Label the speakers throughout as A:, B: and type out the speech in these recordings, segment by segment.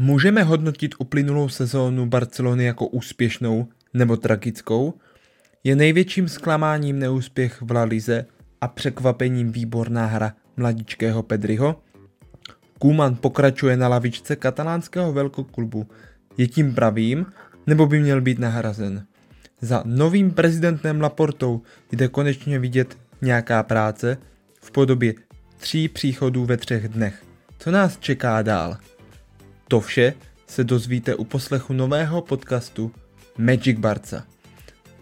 A: Můžeme hodnotit uplynulou sezónu Barcelony jako úspěšnou nebo tragickou? Je největším zklamáním neúspěch v La Lize a překvapením výborná hra mladičkého Pedriho? Kuman pokračuje na lavičce katalánského velkoklubu. Je tím pravým, nebo by měl být nahrazen? Za novým prezidentem Laportou jde konečně vidět nějaká práce v podobě tří příchodů ve třech dnech. Co nás čeká dál? To vše se dozvíte u poslechu nového podcastu Magic Barca.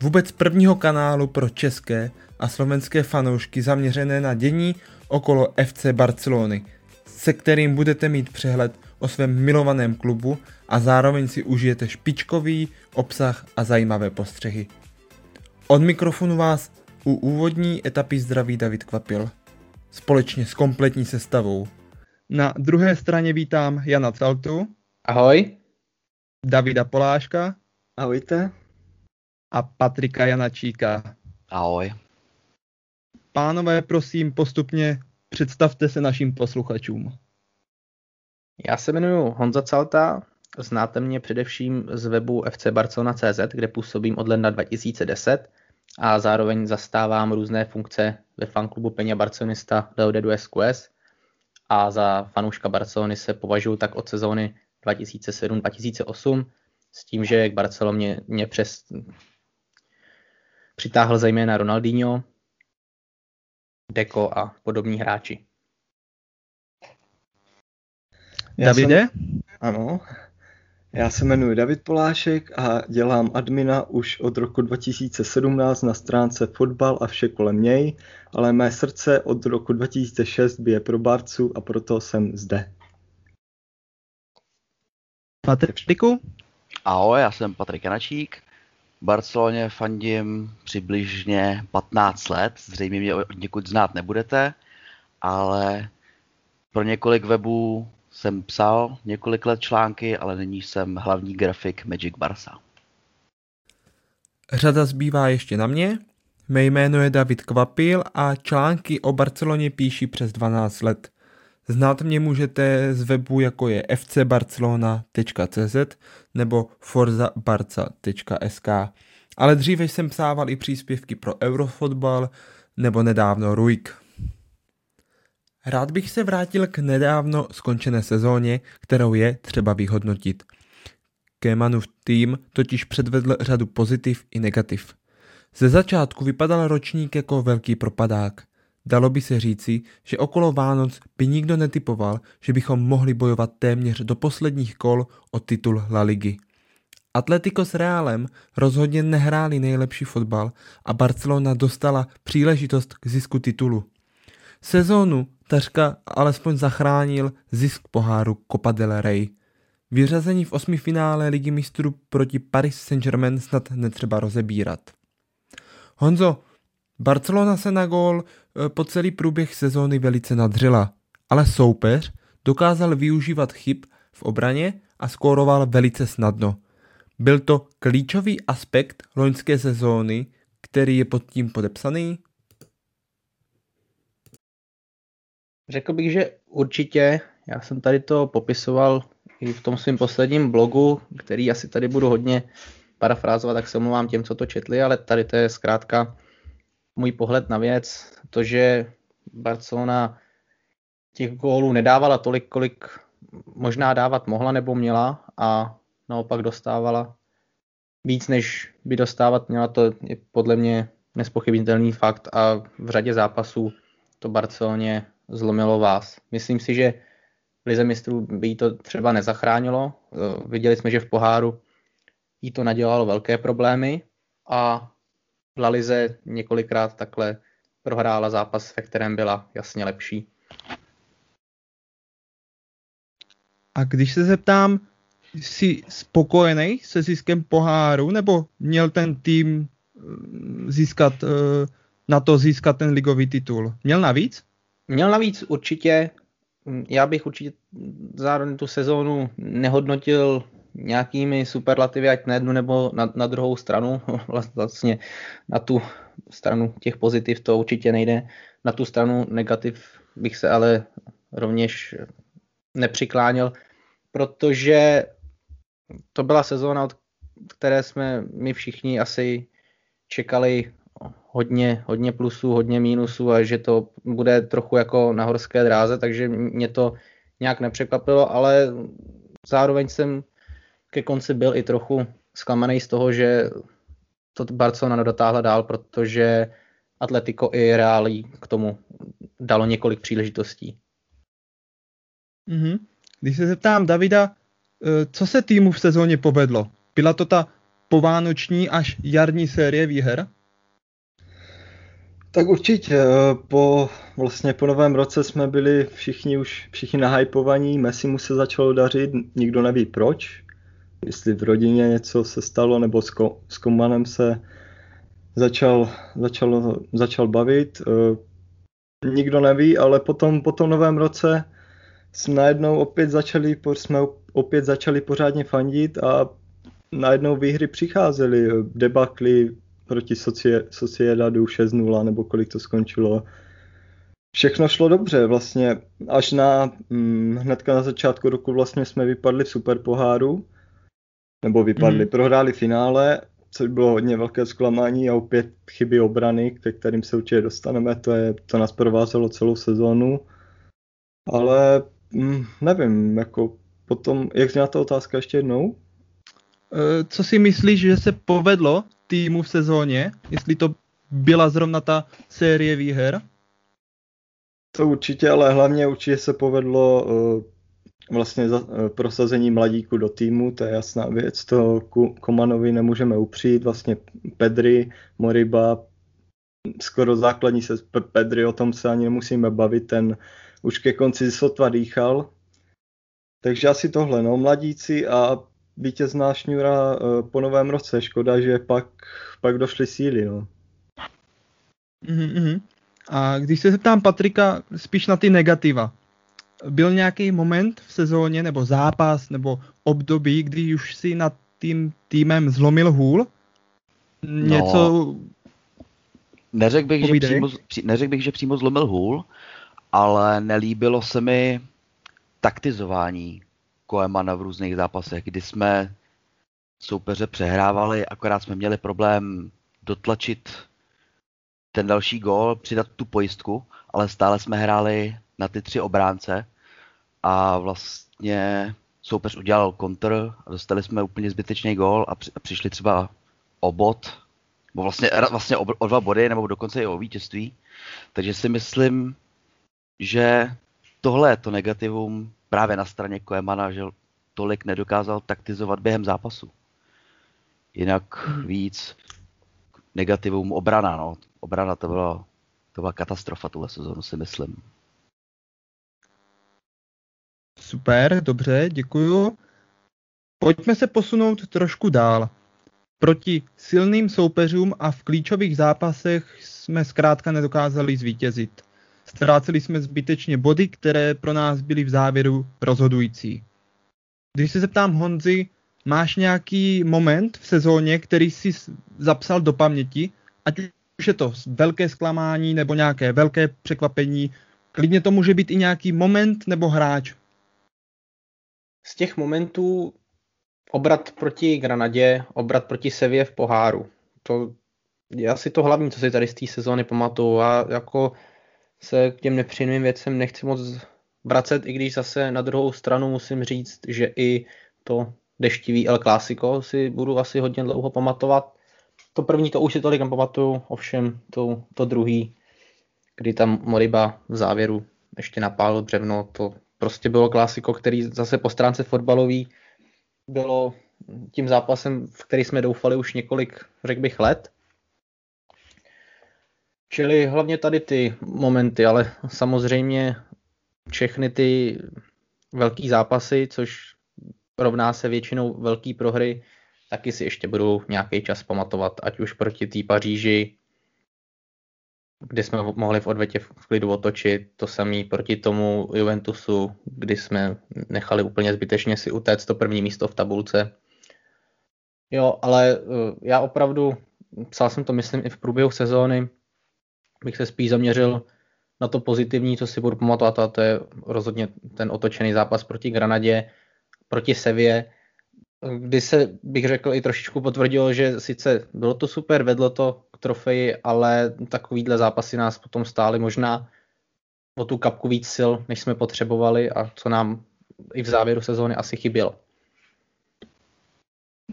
A: Vůbec prvního kanálu pro české a slovenské fanoušky zaměřené na dění okolo FC Barcelony, se kterým budete mít přehled o svém milovaném klubu a zároveň si užijete špičkový obsah a zajímavé postřehy. Od mikrofonu vás u úvodní etapy zdraví David Kvapil. Společně s kompletní sestavou. Na druhé straně vítám Jana Caltu.
B: Ahoj.
A: Davida Poláška.
C: Ahojte.
A: A Patrika Janačíka.
D: Ahoj.
A: Pánové, prosím, postupně představte se našim posluchačům.
B: Já se jmenuji Honza Calta, znáte mě především z webu fcbarcelona.cz, kde působím od ledna 2010 a zároveň zastávám různé funkce ve fanklubu Peňa Barcelonista Leodedu SQS a za fanouška Barcelony se považuji tak od sezóny 2007-2008 s tím, že k Barceloně mě přes přitáhl zejména Ronaldinho, Deco a podobní hráči.
A: Já Davide?
C: Jsem, ano. Já se jmenuji David Polášek a dělám admina už od roku 2017 na stránce Fotbal a vše kolem něj, ale mé srdce od roku 2006 bije pro Barcu a proto jsem zde.
A: Patriku?
D: Ahoj, já jsem Patrik Janačík. V Barceloně fandím přibližně 15 let, zřejmě mě někud znát nebudete, ale pro několik webů jsem psal několik let články, ale nyní jsem hlavní grafik Magic Barca.
A: Řada zbývá ještě na mě. Mé jméno je David Kvapil a články o Barceloně píší přes 12 let. Znát mě můžete z webu jako je fcbarcelona.cz nebo forzabarca.sk. Ale dříve jsem psával i příspěvky pro Eurofotbal nebo nedávno Ruik. Rád bych se vrátil k nedávno skončené sezóně, kterou je třeba vyhodnotit. Kémanův tým totiž předvedl řadu pozitiv i negativ. Ze začátku vypadal ročník jako velký propadák. Dalo by se říci, že okolo Vánoc by nikdo netypoval, že bychom mohli bojovat téměř do posledních kol o titul La Ligy. Atletico s Realem rozhodně nehráli nejlepší fotbal a Barcelona dostala příležitost k zisku titulu. Sezónu tařka alespoň zachránil zisk poháru Copa del Rey. Vyřazení v osmi finále ligy mistrů proti Paris Saint-Germain snad netřeba rozebírat. Honzo, Barcelona se na gól e, po celý průběh sezóny velice nadřila, ale soupeř dokázal využívat chyb v obraně a skóroval velice snadno. Byl to klíčový aspekt loňské sezóny, který je pod tím podepsaný?
B: Řekl bych, že určitě. Já jsem tady to popisoval i v tom svém posledním blogu, který asi tady budu hodně parafrázovat, tak se omlouvám těm, co to četli, ale tady to je zkrátka můj pohled na věc. To, že Barcelona těch gólů nedávala tolik, kolik možná dávat mohla nebo měla a naopak dostávala víc, než by dostávat měla, to je podle mě nespochybnitelný fakt a v řadě zápasů to Barceloně zlomilo vás. Myslím si, že Lize mistrů by jí to třeba nezachránilo. Eh, viděli jsme, že v poháru jí to nadělalo velké problémy a La Lize několikrát takhle prohrála zápas, ve kterém byla jasně lepší.
A: A když se zeptám, jsi spokojený se ziskem poháru, nebo měl ten tým eh, získat, eh, na to získat ten ligový titul? Měl navíc?
B: Měl navíc určitě, já bych určitě zároveň tu sezónu nehodnotil nějakými superlativy, ať na jednu nebo na, na druhou stranu. Vlastně na tu stranu těch pozitiv to určitě nejde. Na tu stranu negativ bych se ale rovněž nepřikláněl, protože to byla sezóna, od které jsme my všichni asi čekali hodně, hodně plusů, hodně mínusů a že to bude trochu jako na horské dráze, takže mě to nějak nepřekvapilo, ale zároveň jsem ke konci byl i trochu zklamaný z toho, že to Barcelona nedotáhla dál, protože Atletico i Reálí k tomu dalo několik příležitostí.
A: Mm-hmm. Když se zeptám Davida, eh, co se týmu v sezóně povedlo? Byla to ta povánoční až jarní série výher?
C: Tak určitě, eh, po, vlastně po novém roce jsme byli všichni už všichni nahypovaní, Messi mu se začalo dařit, nikdo neví proč, jestli v rodině něco se stalo, nebo s, ko, s Komanem se začal, začal, začal bavit, eh, nikdo neví, ale potom po tom novém roce jsme najednou opět začali, jsme opět začali pořádně fandit a najednou výhry přicházely, debakly proti Sociedadu 6-0 nebo kolik to skončilo. Všechno šlo dobře, vlastně až na, hm, hnedka na začátku roku vlastně jsme vypadli v superpoháru, nebo vypadli, mm. prohráli finále, což bylo hodně velké zklamání a opět chyby obrany, ke kterým se určitě dostaneme, to, je, to nás provázelo celou sezónu. Ale hm, nevím, jako potom, jak zněla ta otázka ještě jednou?
A: Eh, co si myslíš, že se povedlo týmu v sezóně? Jestli to byla zrovna ta série výher?
C: To určitě, ale hlavně určitě se povedlo uh, vlastně za, uh, prosazení mladíku do týmu, to je jasná věc, to Komanovi nemůžeme upřít, vlastně Pedri, Moriba, skoro základní se Pedri, o tom se ani nemusíme bavit, ten už ke konci sotva dýchal, takže asi tohle, no, mladíci a vítězná šňůra uh, po novém roce. Škoda, že pak, pak došly síly. No.
A: Mm-hmm. A když se zeptám Patrika spíš na ty negativa, byl nějaký moment v sezóně, nebo zápas, nebo období, kdy už si nad tím týmem zlomil hůl? Něco... No,
D: neřekl bych, že přímo, neřekl bych, že přímo zlomil hůl, ale nelíbilo se mi taktizování Koemana v různých zápasech, kdy jsme soupeře přehrávali, akorát jsme měli problém dotlačit ten další gól, přidat tu pojistku, ale stále jsme hráli na ty tři obránce a vlastně soupeř udělal kontr a dostali jsme úplně zbytečný gól a, při, a přišli třeba o bod, nebo vlastně, vlastně o, o dva body, nebo dokonce i o vítězství. Takže si myslím, že tohle je to negativum právě na straně Koemana, že tolik nedokázal taktizovat během zápasu. Jinak hmm. víc negativum obrana. No. Obrana to byla, to byla katastrofa tuhle sezónu, si myslím.
A: Super, dobře, děkuju. Pojďme se posunout trošku dál. Proti silným soupeřům a v klíčových zápasech jsme zkrátka nedokázali zvítězit. Ztráceli jsme zbytečně body, které pro nás byly v závěru rozhodující. Když se zeptám Honzi, máš nějaký moment v sezóně, který jsi zapsal do paměti, ať už je to velké zklamání nebo nějaké velké překvapení, klidně to může být i nějaký moment nebo hráč.
B: Z těch momentů obrat proti Granadě, obrat proti Sevě v poháru. To je asi to hlavní, co si tady z té sezóny pamatuju. A jako se k těm nepříjemným věcem nechci moc vracet, i když zase na druhou stranu musím říct, že i to deštivý El Clásico si budu asi hodně dlouho pamatovat. To první to už si tolik nepamatuju, ovšem to, to druhý, kdy tam Moriba v závěru ještě napálil břevno, to prostě bylo klasiko, který zase po stránce fotbalový bylo tím zápasem, v který jsme doufali už několik, řekl bych, let. Čili hlavně tady ty momenty, ale samozřejmě všechny ty velký zápasy, což rovná se většinou velký prohry, taky si ještě budu nějaký čas pamatovat, ať už proti té Paříži, kde jsme mohli v odvetě v klidu otočit, to samý proti tomu Juventusu, kdy jsme nechali úplně zbytečně si utéct to první místo v tabulce. Jo, ale eh, já opravdu, psal jsem to myslím i v průběhu sezóny, bych se spíš zaměřil na to pozitivní, co si budu pamatovat, a to je rozhodně ten otočený zápas proti Granadě, proti Sevě, kdy se, bych řekl, i trošičku potvrdilo, že sice bylo to super, vedlo to k trofeji, ale takovýhle zápasy nás potom stály možná o tu kapku víc sil, než jsme potřebovali a co nám i v závěru sezóny asi chybělo.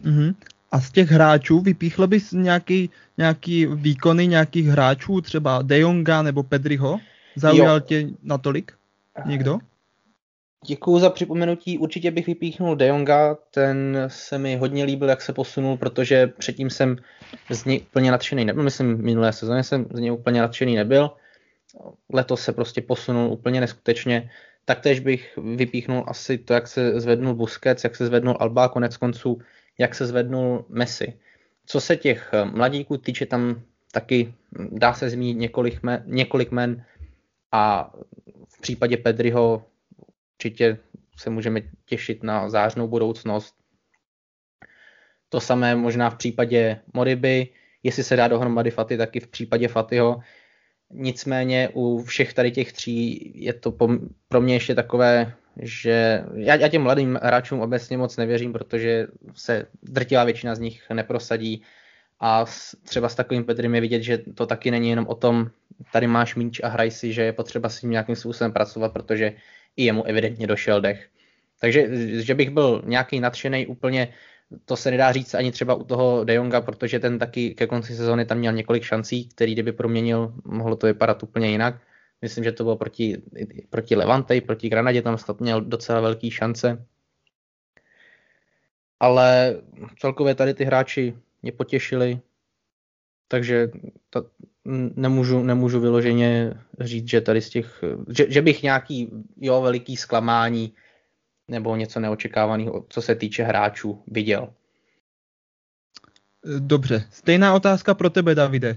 A: Mm-hmm. A z těch hráčů vypíchl bys nějaký, nějaký výkony nějakých hráčů, třeba De Jonga nebo Pedriho? Zaujal jo. tě natolik někdo?
B: Děkuji za připomenutí. Určitě bych vypíchnul De Jonga, ten se mi hodně líbil, jak se posunul, protože předtím jsem z něj úplně nadšený nebyl. Myslím, minulé sezóně jsem z něj úplně nadšený nebyl. Letos se prostě posunul úplně neskutečně. Taktéž bych vypíchnul asi to, jak se zvednul Busquets, jak se zvednul Alba, konec konců, jak se zvednul Messi. Co se těch mladíků týče, tam taky dá se zmínit několik men, několik men a v případě Pedriho určitě se můžeme těšit na zářnou budoucnost. To samé možná v případě Moriby, jestli se dá dohromady Faty, taky v případě Fatyho. Nicméně u všech tady těch tří je to pro mě ještě takové, že já, já těm mladým hráčům obecně moc nevěřím, protože se drtivá většina z nich neprosadí a třeba s takovým Pedrem je vidět, že to taky není jenom o tom, tady máš míč a hraj si, že je potřeba s ním nějakým způsobem pracovat, protože i jemu evidentně došel dech. Takže, že bych byl nějaký nadšený úplně, to se nedá říct ani třeba u toho De Jonga, protože ten taky ke konci sezóny tam měl několik šancí, který kdyby proměnil, mohlo to vypadat úplně jinak. Myslím, že to bylo proti, proti Levante, proti Granadě, tam snad měl docela velký šance. Ale celkově tady ty hráči mě potěšili, takže ta, nemůžu, nemůžu vyloženě říct, že tady z těch, že, že bych nějaký jo, veliký zklamání nebo něco neočekávaného, co se týče hráčů, viděl.
A: Dobře, stejná otázka pro tebe, Davide.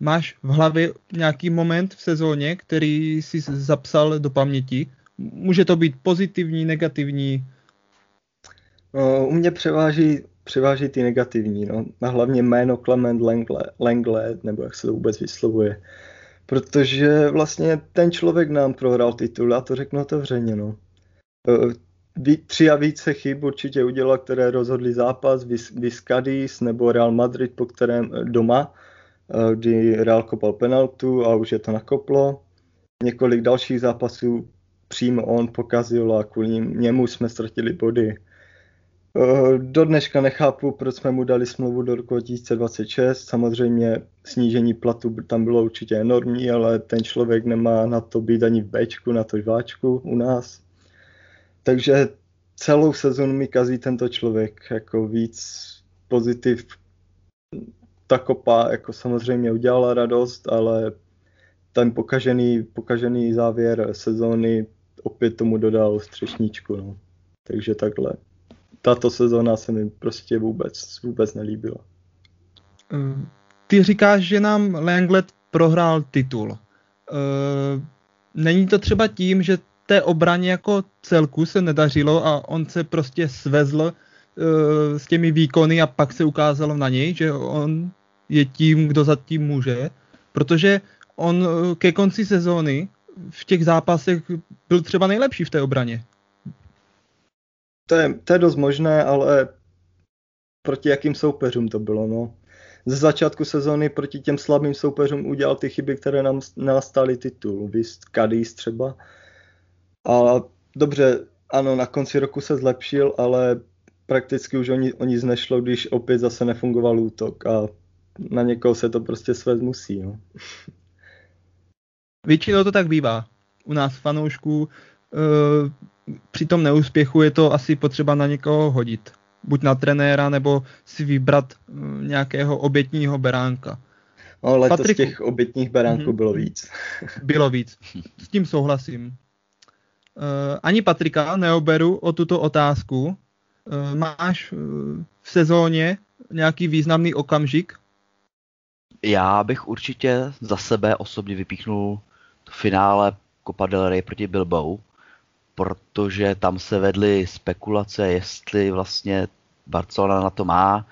A: Máš v hlavě nějaký moment v sezóně, který jsi zapsal do paměti? Může to být pozitivní, negativní?
C: U mě převáží převáží ty negativní, no. A hlavně jméno Clement Langle, nebo jak se to vůbec vyslovuje. Protože vlastně ten člověk nám prohrál titul, já to řeknu otevřeně, no. Tři a více chyb určitě udělal, které rozhodly zápas, Vis Cadiz nebo Real Madrid, po kterém doma, kdy Real kopal penaltu a už je to nakoplo. Několik dalších zápasů přímo on pokazil a kvůli němu jsme ztratili body. Eh, do dneška nechápu, proč jsme mu dali smlouvu do roku 2026. Samozřejmě snížení platu tam bylo určitě enormní, ale ten člověk nemá na to být ani v Bčku, na to žváčku u nás. Takže celou sezonu mi kazí tento člověk jako víc pozitiv. Ta kopa jako samozřejmě udělala radost, ale ten pokažený, pokažený závěr sezóny opět tomu dodal střešníčku. No. Takže takhle tato sezóna se mi prostě vůbec, vůbec nelíbila.
A: Ty říkáš, že nám Langlet prohrál titul. Není to třeba tím, že té obraně jako celku se nedařilo a on se prostě svezl s těmi výkony a pak se ukázalo na něj, že on je tím, kdo za tím může, protože on ke konci sezóny v těch zápasech byl třeba nejlepší v té obraně.
C: To je, to je dost možné, ale proti jakým soupeřům to bylo, no. Ze začátku sezóny proti těm slabým soupeřům udělal ty chyby, které nám nastaly titul. Vist Cadiz třeba. A dobře, ano, na konci roku se zlepšil, ale prakticky už o nic nešlo, když opět zase nefungoval útok a na někoho se to prostě svést musí. No.
A: Většinou to tak bývá. U nás fanoušků uh, při tom neúspěchu je to asi potřeba na někoho hodit. Buď na trenéra, nebo si vybrat eh, nějakého obětního beránka.
C: No, letos Patriku. těch obětních beránků mm-hmm. bylo víc.
A: Bylo víc. S tím souhlasím. Uh, ani Patrika neoberu o tuto otázku. Uh, máš v sezóně nějaký významný okamžik?
D: Já bych určitě za sebe osobně vypíchnul finále Copa del Rey proti Bilbao, protože tam se vedly spekulace, jestli vlastně Barcelona na to má.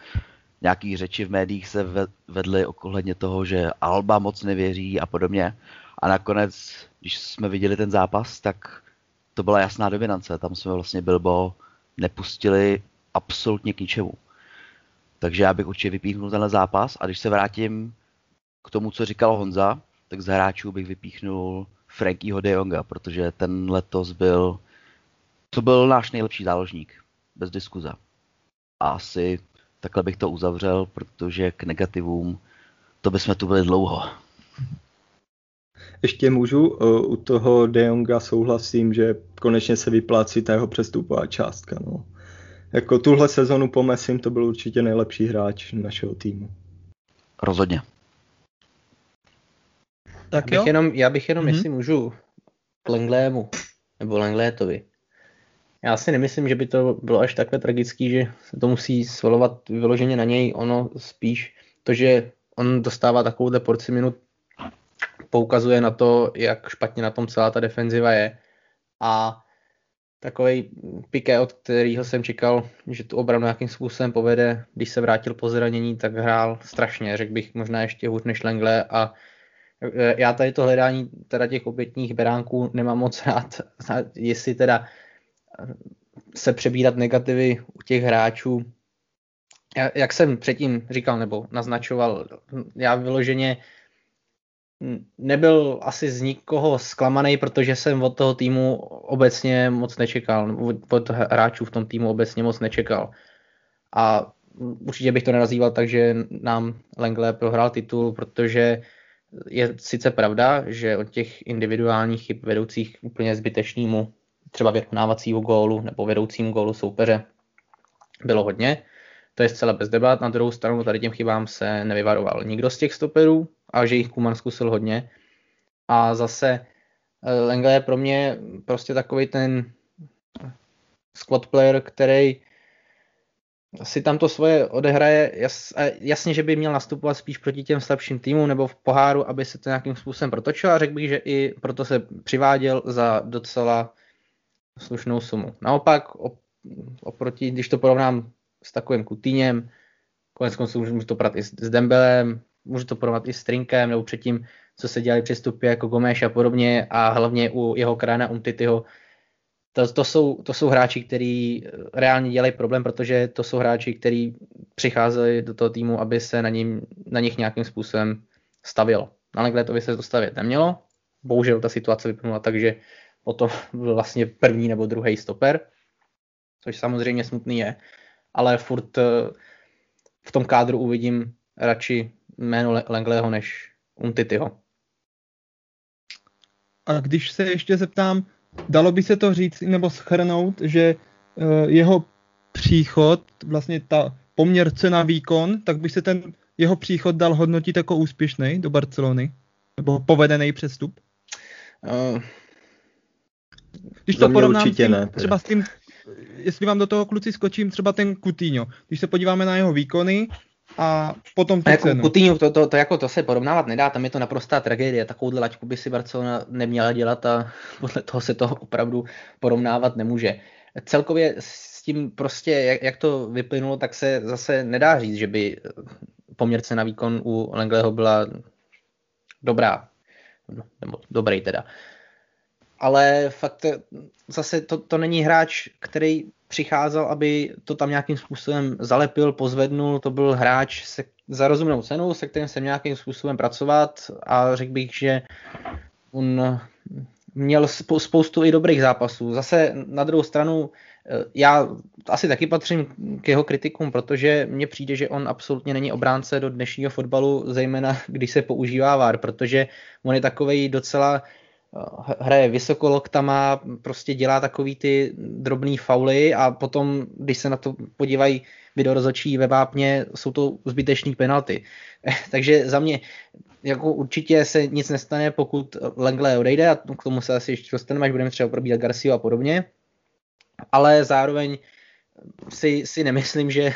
D: Nějaký řeči v médiích se vedly ohledně toho, že Alba moc nevěří a podobně. A nakonec, když jsme viděli ten zápas, tak to byla jasná dominance. Tam jsme vlastně Bilbo nepustili absolutně k ničemu. Takže já bych určitě vypíchnul tenhle zápas a když se vrátím k tomu, co říkal Honza, tak z hráčů bych vypíchnul Frankieho de Jonga, protože ten letos byl, to byl náš nejlepší záložník, bez diskuze. A asi takhle bych to uzavřel, protože k negativům to bychom tu byli dlouho.
C: Ještě můžu, u toho De Jonga souhlasím, že konečně se vyplácí ta jeho přestupová částka. No. Jako tuhle sezonu po Messim to byl určitě nejlepší hráč našeho týmu.
D: Rozhodně.
B: Tak já bych jenom, já bych jenom, mm-hmm. jestli můžu, k Lenglému, nebo Lenglétovi. Já si nemyslím, že by to bylo až takhle tragický, že se to musí svalovat vyloženě na něj. Ono spíš to, že on dostává takovou porci minut, poukazuje na to, jak špatně na tom celá ta defenziva je. A takový Piqué, od kterého jsem čekal, že tu obranu nějakým způsobem povede, když se vrátil po zranění, tak hrál strašně, řekl bych možná ještě hůř než Lengle. A e, já tady to hledání teda těch obětních beránků nemám moc rád, jestli teda se přebírat negativy u těch hráčů. Jak jsem předtím říkal nebo naznačoval, já vyloženě nebyl asi z nikoho zklamaný, protože jsem od toho týmu obecně moc nečekal, od hráčů v tom týmu obecně moc nečekal. A určitě bych to nenazýval tak, že nám Lengle prohrál titul, protože je sice pravda, že od těch individuálních chyb vedoucích úplně zbytečnému třeba vyrovnávacího gólu nebo vedoucímu gólu soupeře bylo hodně. To je zcela bez debat. Na druhou stranu tady těm chybám se nevyvaroval nikdo z těch stoperů, a že jich Kuman zkusil hodně. A zase eh, Lengle je pro mě prostě takový ten squad player, který si tam to svoje odehraje, jas, jasně, že by měl nastupovat spíš proti těm slabším týmům nebo v poháru, aby se to nějakým způsobem protočil a řekl bych, že i proto se přiváděl za docela slušnou sumu. Naopak, oproti, když to porovnám s takovým Kutíněm, konec konců můžu to prat i s, Dembelem, můžu to porovnat i s Trinkem, nebo předtím, co se dělali přestupy jako Gomeš a podobně a hlavně u jeho krána Umtityho. To, to, jsou, to jsou hráči, kteří reálně dělají problém, protože to jsou hráči, kteří přicházeli do toho týmu, aby se na, ním, na nich nějakým způsobem stavilo. Na Legletovi se to stavět nemělo. Bohužel ta situace vyplnula tak, že potom byl vlastně první nebo druhý stoper, což samozřejmě smutný je, ale furt eh, v tom kádru uvidím radši jméno Lengleho než Umtityho.
A: A když se ještě zeptám, dalo by se to říct nebo schrnout, že uh, jeho příchod, vlastně ta poměr cena výkon, tak by se ten jeho příchod dal hodnotit jako úspěšný do Barcelony? Nebo povedený přestup? Uh, když to porovnám tím, ne, třeba s tím, jestli vám do toho kluci skočím, třeba ten Coutinho. Když se podíváme na jeho výkony, a potom tu
B: jako cenu. Coutinho, to, to, to, jako to se porovnávat nedá, tam je to naprostá tragédie, takovouhle laťku by si Barcelona neměla dělat a podle toho se to opravdu porovnávat nemůže. Celkově s tím prostě, jak, jak to vyplynulo, tak se zase nedá říct, že by poměrce na výkon u Lengleho byla dobrá, no, nebo dobrý teda. Ale fakt zase to, to není hráč, který přicházel, aby to tam nějakým způsobem zalepil, pozvednul, to byl hráč se, za rozumnou cenu, se kterým jsem nějakým způsobem pracovat a řekl bych, že on měl spoustu i dobrých zápasů. Zase na druhou stranu eh, já asi taky patřím k jeho kritikům, protože mně přijde, že on absolutně není obránce do dnešního fotbalu, zejména když se používá VAR, protože on je takový docela hraje vysoko loktama, prostě dělá takový ty drobný fauly a potom, když se na to podívají videorozočí ve vápně, jsou to zbytečný penalty. Takže za mě jako určitě se nic nestane, pokud Lengle odejde a k tomu se asi ještě dostaneme, až budeme třeba probírat Garcia a podobně. Ale zároveň si, si nemyslím, že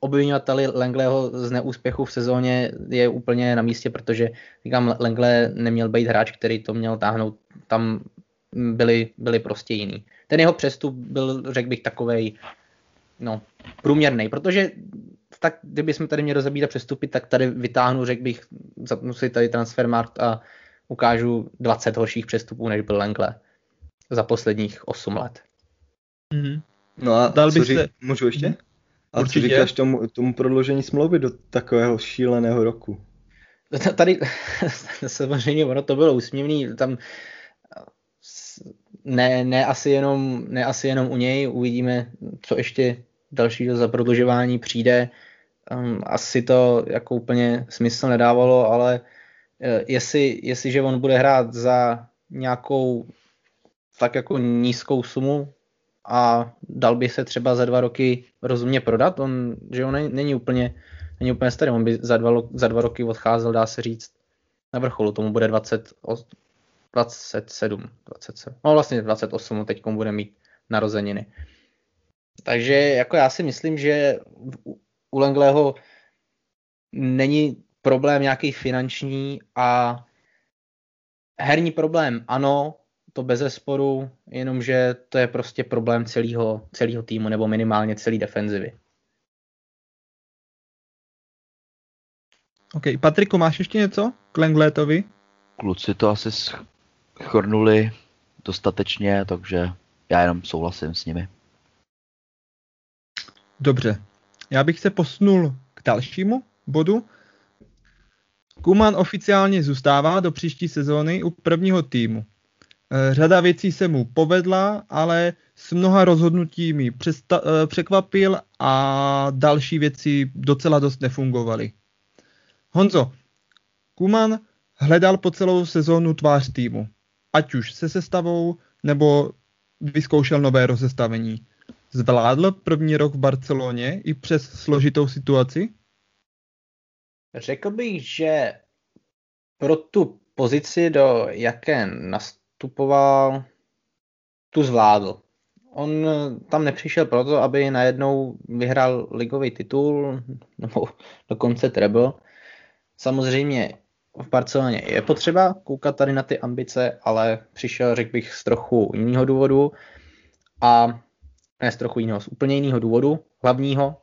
B: obvinovateli Lengleho z neúspěchu v sezóně je úplně na místě, protože říkám, Lengle neměl být hráč, který to měl táhnout, tam byli, byli prostě jiný. Ten jeho přestup byl, řekl bych, takovej no, průměrný, protože tak, kdybychom tady měli rozebírat přestupy, tak tady vytáhnu, řekl bych, zapnu si tady Transfermarkt a ukážu 20 horších přestupů, než byl Lengle za posledních 8 let.
A: Mm-hmm.
C: No a
A: Dal
C: co
A: bych
C: řík,
A: se-
C: můžu ještě? A
A: Určitě.
C: co říkáš tomu, tomu prodloužení smlouvy do takového šíleného roku?
B: T- Tady samozřejmě ono to bylo úsměvný, tam ne, ne, asi jenom, ne asi jenom u něj, uvidíme, co ještě dalšího za prodlužování přijde. Um, asi to jako úplně smysl nedávalo, ale eh, jestli, jestliže on bude hrát za nějakou tak jako nízkou sumu a dal by se třeba za dva roky rozumně prodat, on, že on není, úplně není úplně starý, on by za dva, za dva roky odcházel, dá se říct, na vrcholu, tomu bude 20, os- 27, 27, no vlastně 28, teď bude mít narozeniny. Takže jako já si myslím, že u- Langleyho není problém nějaký finanční a herní problém ano, to bez zesporu, jenomže to je prostě problém celého, celého týmu nebo minimálně celé defenzivy.
A: OK, Patriku, máš ještě něco k Langletovi?
D: Kluci to asi schrnuli dostatečně, takže já jenom souhlasím s nimi.
A: Dobře. Já bych se posunul k dalšímu bodu. Kuman oficiálně zůstává do příští sezóny u prvního týmu. Eh, Řada věcí se mu povedla, ale s mnoha rozhodnutími přesta- eh, překvapil a další věci docela dost nefungovaly. Honzo, Kuman hledal po celou sezónu tvář týmu, ať už se sestavou, nebo vyzkoušel nové rozestavení. Zvládl první rok v Barceloně i přes složitou situaci?
B: Řekl bych, že pro tu pozici, do jaké nastupoval, tu zvládl. On tam nepřišel proto, aby najednou vyhrál ligový titul, nebo dokonce treble. Samozřejmě v Barceloně je potřeba koukat tady na ty ambice, ale přišel, řekl bych, z trochu jiného důvodu a ne z trochu jiného, z úplně jiného důvodu, hlavního,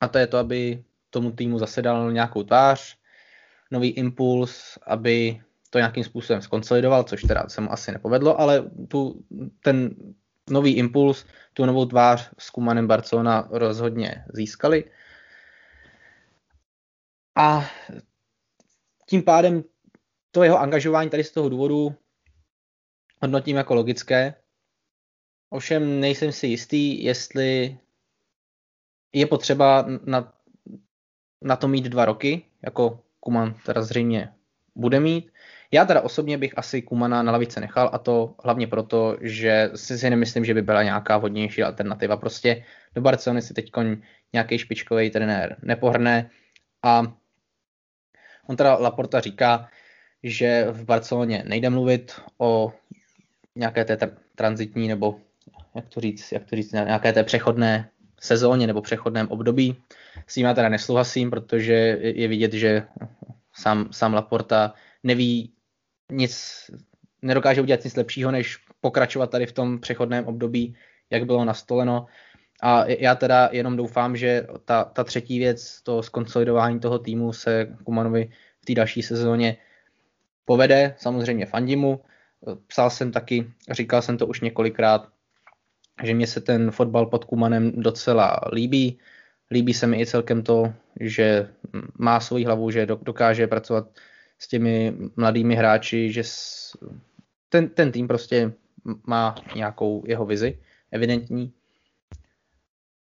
B: a to je to, aby tomu týmu zase dal nějakou tvář, nový impuls, aby to nějakým způsobem skonsolidoval, což teda se mu asi nepovedlo, ale tu, ten nový impuls, tu novou tvář s Kumanem Barcelona rozhodně získali. A tím pádem to jeho angažování tady z toho důvodu hodnotím jako logické. Ovšem nejsem si jistý, jestli je potřeba na, na to mít dva roky, jako Kuman teda zřejmě bude mít. Já teda osobně bych asi Kumana na lavice nechal a to hlavně proto, že si, si nemyslím, že by byla nějaká vhodnější alternativa. Prostě do Barcelony si teď nějaký špičkový trenér nepohrne a on teda Laporta říká, že v Barceloně nejde mluvit o nějaké té tr- transitní nebo jak to říct, jak to říct, nějaké té přechodné sezóně nebo přechodném období. S tím já teda nesouhlasím, protože je vidět, že sám, sám Laporta neví nic, nedokáže udělat nic lepšího, než pokračovat tady v tom přechodném období, jak bylo nastoleno. A já teda jenom doufám, že ta, ta třetí věc, to skonsolidování toho týmu se Kumanovi v té další sezóně povede. Samozřejmě Fandimu. Psal jsem taky, říkal jsem to už několikrát, že mě se ten fotbal pod Kumanem docela líbí. Líbí se mi i celkem to, že má svoji hlavu, že dokáže pracovat s těmi mladými hráči, že ten, ten tým prostě má nějakou jeho vizi, evidentní.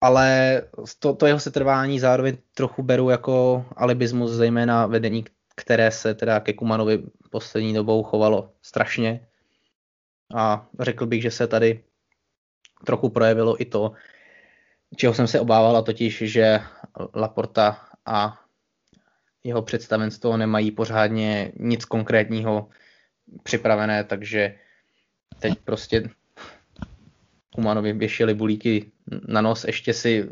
B: Ale to, to jeho setrvání zároveň trochu beru jako alibismus, zejména vedení, které se teda ke Kumanovi poslední dobou chovalo strašně. A řekl bych, že se tady trochu projevilo i to, čeho jsem se obával, a totiž, že Laporta a jeho představenstvo nemají pořádně nic konkrétního připravené, takže teď prostě Kumanovi běželi bulíky na nos, ještě si,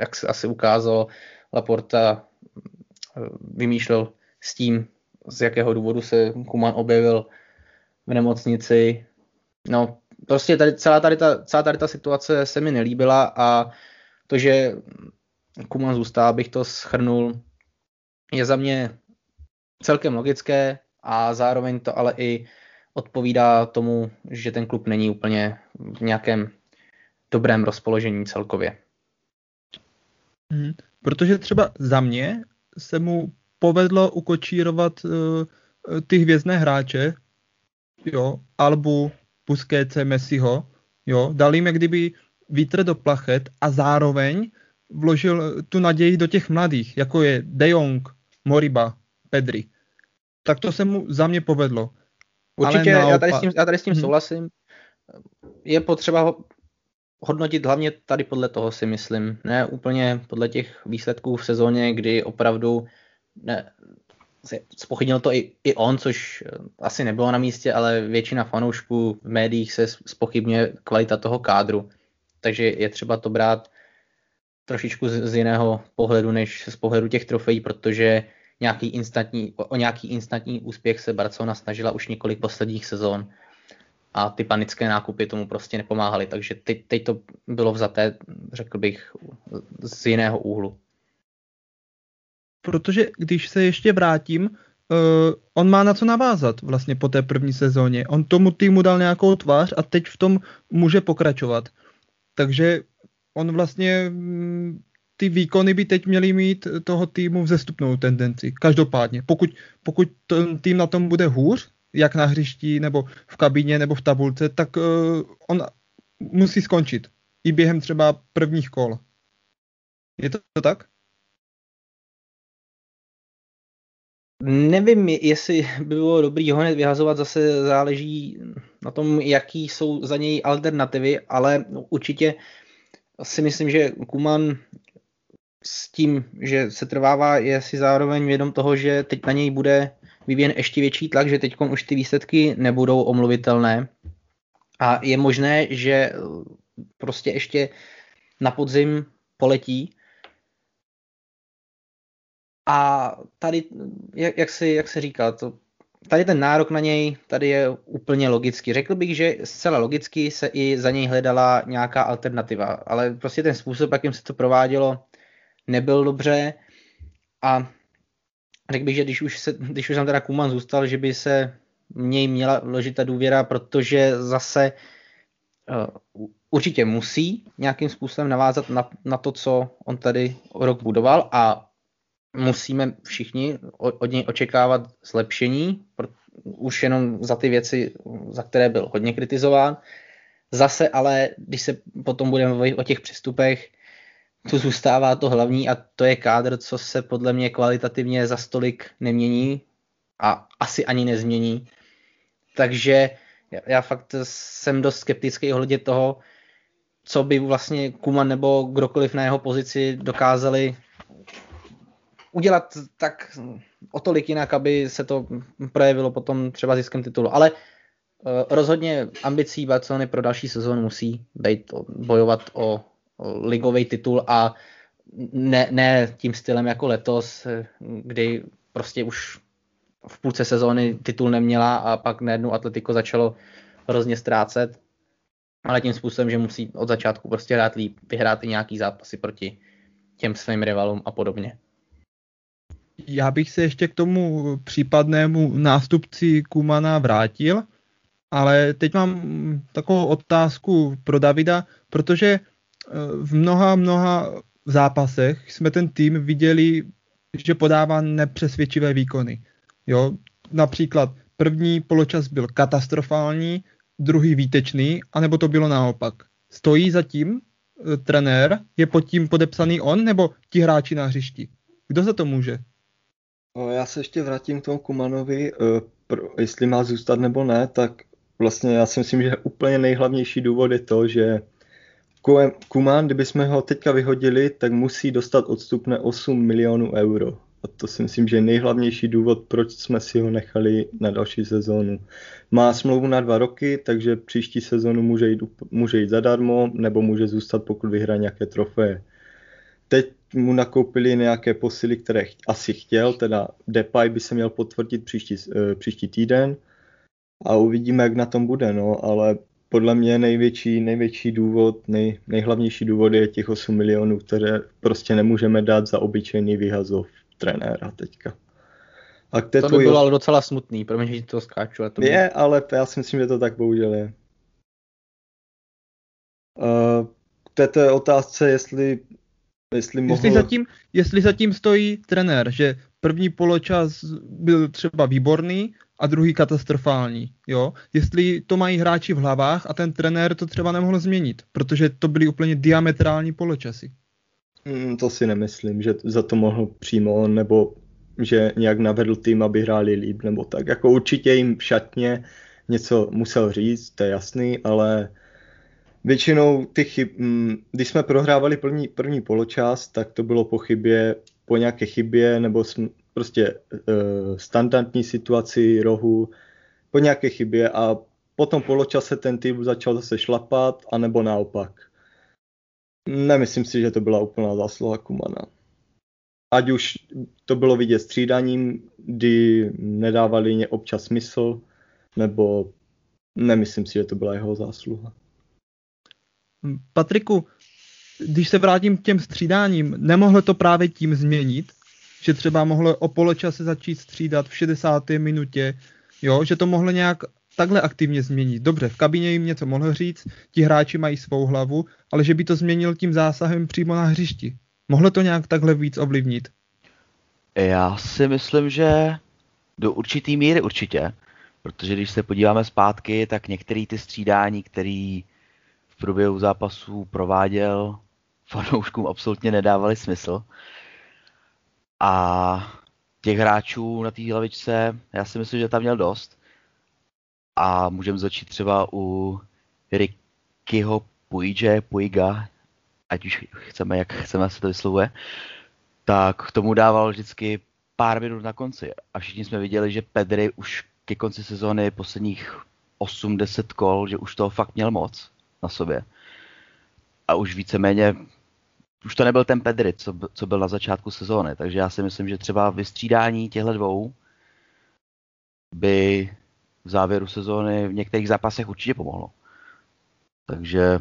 B: jak se asi ukázalo, Laporta vymýšlel s tím, z jakého důvodu se Kuman objevil v nemocnici. No, prostě tady, celá, tady ta, celá tady ta situace se mi nelíbila a to, že Kuman zůstává, bych to schrnul, je za mě celkem logické a zároveň to ale i odpovídá tomu, že ten klub není úplně v nějakém dobrém rozpoložení celkově.
A: Hmm, protože třeba za mě se mu povedlo ukočírovat uh, ty hvězdné hráče, jo, Albu, Busquetse, Messiho, jo, dal jim jak kdyby vítr do plachet a zároveň vložil tu naději do těch mladých, jako je De Jong, Moriba, Pedri. Tak to se mu za mě povedlo.
B: Určitě, naopak... já tady s tím, já tady s tím hmm. souhlasím. Je potřeba ho hodnotit hlavně tady podle toho si myslím. Ne úplně podle těch výsledků v sezóně, kdy opravdu ne, spochybnil to i, i on, což eh, asi nebylo na místě, ale většina fanoušků v médiích se spochybňuje kvalita toho kádru. Takže je třeba to brát trošičku z, z jiného pohledu, než z pohledu těch trofejí, protože nějaký instantní, o, o nějaký instantní úspěch se Barcelona snažila už několik posledních sezón a ty panické nákupy tomu prostě nepomáhaly, takže teď, teď to bylo vzaté, řekl bych, z jiného úhlu.
A: Protože když se ještě vrátím, uh, on má na co navázat vlastně po té první sezóně. On tomu týmu dal nějakou tvář a teď v tom může pokračovat. Takže on vlastně mm, ty výkony by teď měly mít toho týmu vzestupnou tendenci. Každopádně, pokud, pokud ten tým na tom bude hůř, jak na hřišti, nebo v kabině, nebo v tabulce, tak uh, on musí skončit. I během třeba prvních kol. Je to, to tak?
B: Nevím, jestli by bylo dobrý ho hned vyhazovat, zase záleží na tom, jaký jsou za něj alternativy, ale určitě si myslím, že Kuman s tím, že se trvává, je si zároveň vědom toho, že teď na něj bude vyvíjen ještě větší tlak, že teď už ty výsledky nebudou omluvitelné. A je možné, že prostě ještě na podzim poletí a tady, jak, jak, si, jak se říká, to, tady ten nárok na něj tady je úplně logický. Řekl bych, že zcela logicky se i za něj hledala nějaká alternativa, ale prostě ten způsob, jakým se to provádělo, nebyl dobře a řekl bych, že když už, se, když už tam teda Kuman zůstal, že by se něj měla vložit ta důvěra, protože zase uh, určitě musí nějakým způsobem navázat na, na to, co on tady rok budoval a musíme všichni od něj očekávat zlepšení, už jenom za ty věci, za které byl hodně kritizován. Zase ale, když se potom budeme mluvit o těch přestupech, tu zůstává to hlavní a to je kádr, co se podle mě kvalitativně za stolik nemění a asi ani nezmění. Takže já fakt jsem dost skeptický ohledně toho, co by vlastně Kuman nebo kdokoliv na jeho pozici dokázali udělat tak o tolik jinak, aby se to projevilo potom třeba ziskem titulu. Ale uh, rozhodně ambicí Barcelony pro další sezónu musí být bojovat o, o ligový titul a ne, ne tím stylem jako letos, kdy prostě už v půlce sezóny titul neměla a pak najednou Atletico začalo hrozně ztrácet, ale tím způsobem, že musí od začátku prostě hrát líp, vyhrát i nějaký zápasy proti těm svým rivalům a podobně.
A: Já bych se ještě k tomu případnému nástupci Kumana vrátil, ale teď mám takovou otázku pro Davida, protože eh, v mnoha, mnoha zápasech jsme ten tým viděli, že podává nepřesvědčivé výkony. Jo? Například první poločas byl katastrofální, druhý výtečný, anebo to bylo naopak. Stojí zatím e, trenér, je pod tím podepsaný on, nebo ti hráči na hřišti? Kdo za to může?
C: Já se ještě vrátím k tomu Kumanovi, pro, jestli má zůstat nebo ne, tak vlastně já si myslím, že úplně nejhlavnější důvod je to, že Kuman, kdybychom ho teďka vyhodili, tak musí dostat odstupné 8 milionů euro. A to si myslím, že je nejhlavnější důvod, proč jsme si ho nechali na další sezónu. Má smlouvu na dva roky, takže příští sezónu může jít, může jít zadarmo, nebo může zůstat, pokud vyhraje nějaké trofeje. Teď mu nakoupili nějaké posily, které asi chtěl, teda Depay by se měl potvrdit příští, uh, příští týden a uvidíme, jak na tom bude, no, ale podle mě největší, největší důvod, nej, nejhlavnější důvod je těch 8 milionů, které prostě nemůžeme dát za obyčejný vyhazov trenéra teďka.
B: A to by bylo ale docela smutný, promiň, že to skáču.
C: to je, by... ale já si myslím, že to tak bohužel je. Uh, této otázce, jestli, jestli mohl...
A: Jestli zatím, jestli zatím stojí trenér, že první poločas byl třeba výborný a druhý katastrofální, jo? Jestli to mají hráči v hlavách a ten trenér to třeba nemohl změnit, protože to byly úplně diametrální poločasy.
C: Mm, to si nemyslím, že za to mohl přímo nebo že nějak navedl tým, aby hráli líp, nebo tak. Jako určitě jim šatně něco musel říct, to je jasný, ale většinou ty chyb, mm, když jsme prohrávali první, první poločas, tak to bylo po chybě, po nějaké chybě, nebo prostě uh, standardní situaci rohu, po nějaké chybě a po tom poločase ten tým začal zase šlapat, anebo naopak. Nemyslím si, že to byla úplná zásluha Kumana. Ať už to bylo vidět střídaním, kdy nedávali občas smysl, nebo nemyslím si, že to byla jeho zásluha.
A: Patriku, když se vrátím k těm střídáním, nemohlo to právě tím změnit, že třeba mohlo o poločase začít střídat v 60. minutě, jo, že to mohlo nějak takhle aktivně změnit. Dobře, v kabině jim něco mohl říct, ti hráči mají svou hlavu, ale že by to změnil tím zásahem přímo na hřišti. Mohlo to nějak takhle víc ovlivnit?
D: Já si myslím, že do určitý míry určitě, protože když se podíváme zpátky, tak některé ty střídání, který v průběhu zápasů prováděl, fanouškům absolutně nedávali smysl. A těch hráčů na té hlavičce, já si myslím, že tam měl dost. A můžeme začít třeba u Rickyho Puige, Puiga, ať už chceme, jak chceme se to vyslovuje, tak k tomu dával vždycky pár minut na konci. A všichni jsme viděli, že Pedri už ke konci sezóny posledních 8-10 kol, že už toho fakt měl moc na sobě. A už víceméně, už to nebyl ten Pedri, co, co byl na začátku sezóny. Takže já si myslím, že třeba vystřídání těchto dvou by v závěru sezóny v některých zápasech určitě pomohlo. Takže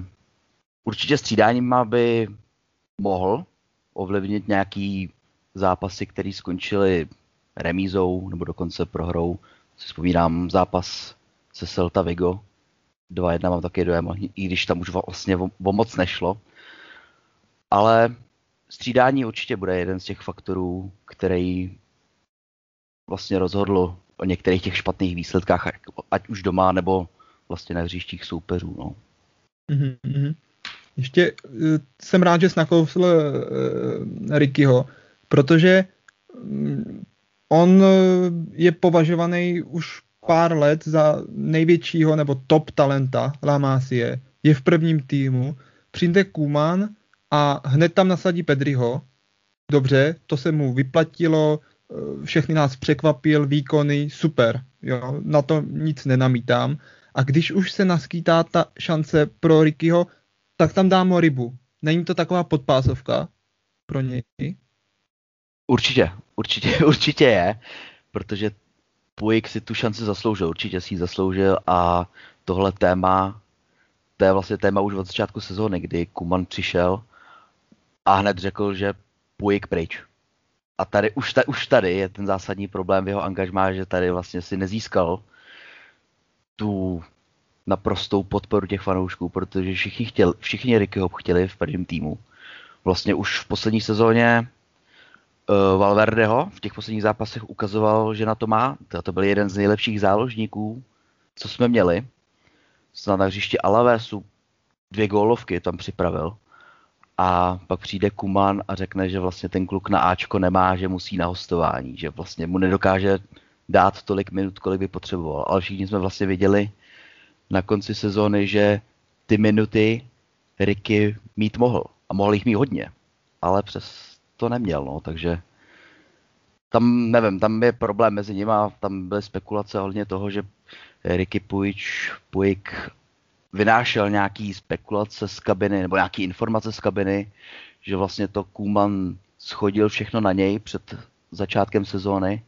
D: určitě střídáním by mohl ovlivnit nějaký zápasy, které skončily remízou nebo dokonce prohrou. Si vzpomínám zápas se Celta Vigo. 2-1 mám taky dojem, i když tam už vlastně o, moc nešlo. Ale střídání určitě bude jeden z těch faktorů, který vlastně rozhodl o některých těch špatných výsledkách, ať už doma, nebo vlastně na hřištích soupeřů. No.
A: Mm-hmm. Ještě eh, jsem rád, že jsi nakousl uh, Rickyho, protože um, on je považovaný už pár let za největšího nebo top talenta La Masie. Je v prvním týmu, přijde Kuman a hned tam nasadí Pedriho. Dobře, to se mu vyplatilo, všechny nás překvapil, výkony, super, jo, na to nic nenamítám. A když už se naskýtá ta šance pro Rickyho, tak tam dám rybu. Není to taková podpásovka pro něj?
D: Určitě, určitě, určitě je, protože Puig si tu šanci zasloužil, určitě si ji zasloužil a tohle téma, to je vlastně téma už od začátku sezóny, kdy Kuman přišel a hned řekl, že Puig pryč. A tady už, ta, už tady je ten zásadní problém v jeho angažmá, že tady vlastně si nezískal tu naprostou podporu těch fanoušků, protože všichni, chtěli, všichni Rickyho chtěli v prvním týmu. Vlastně už v poslední sezóně Valverdeho v těch posledních zápasech ukazoval, že na to má. To, to byl jeden z nejlepších záložníků, co jsme měli. Snad na hřišti Alavesu dvě gólovky tam připravil. A pak přijde Kuman a řekne, že vlastně ten kluk na Ačko nemá, že musí na hostování, že vlastně mu nedokáže dát tolik minut, kolik by potřeboval. Ale všichni jsme vlastně viděli na konci sezóny, že ty minuty Ricky mít mohl. A mohl jich mít hodně. Ale přes to neměl, no, takže tam, nevím, tam je problém mezi nimi a tam byly spekulace ohledně toho, že Ricky Pujič, Pujik vynášel nějaký spekulace z kabiny, nebo nějaký informace z kabiny, že vlastně to Kuman schodil všechno na něj před začátkem sezóny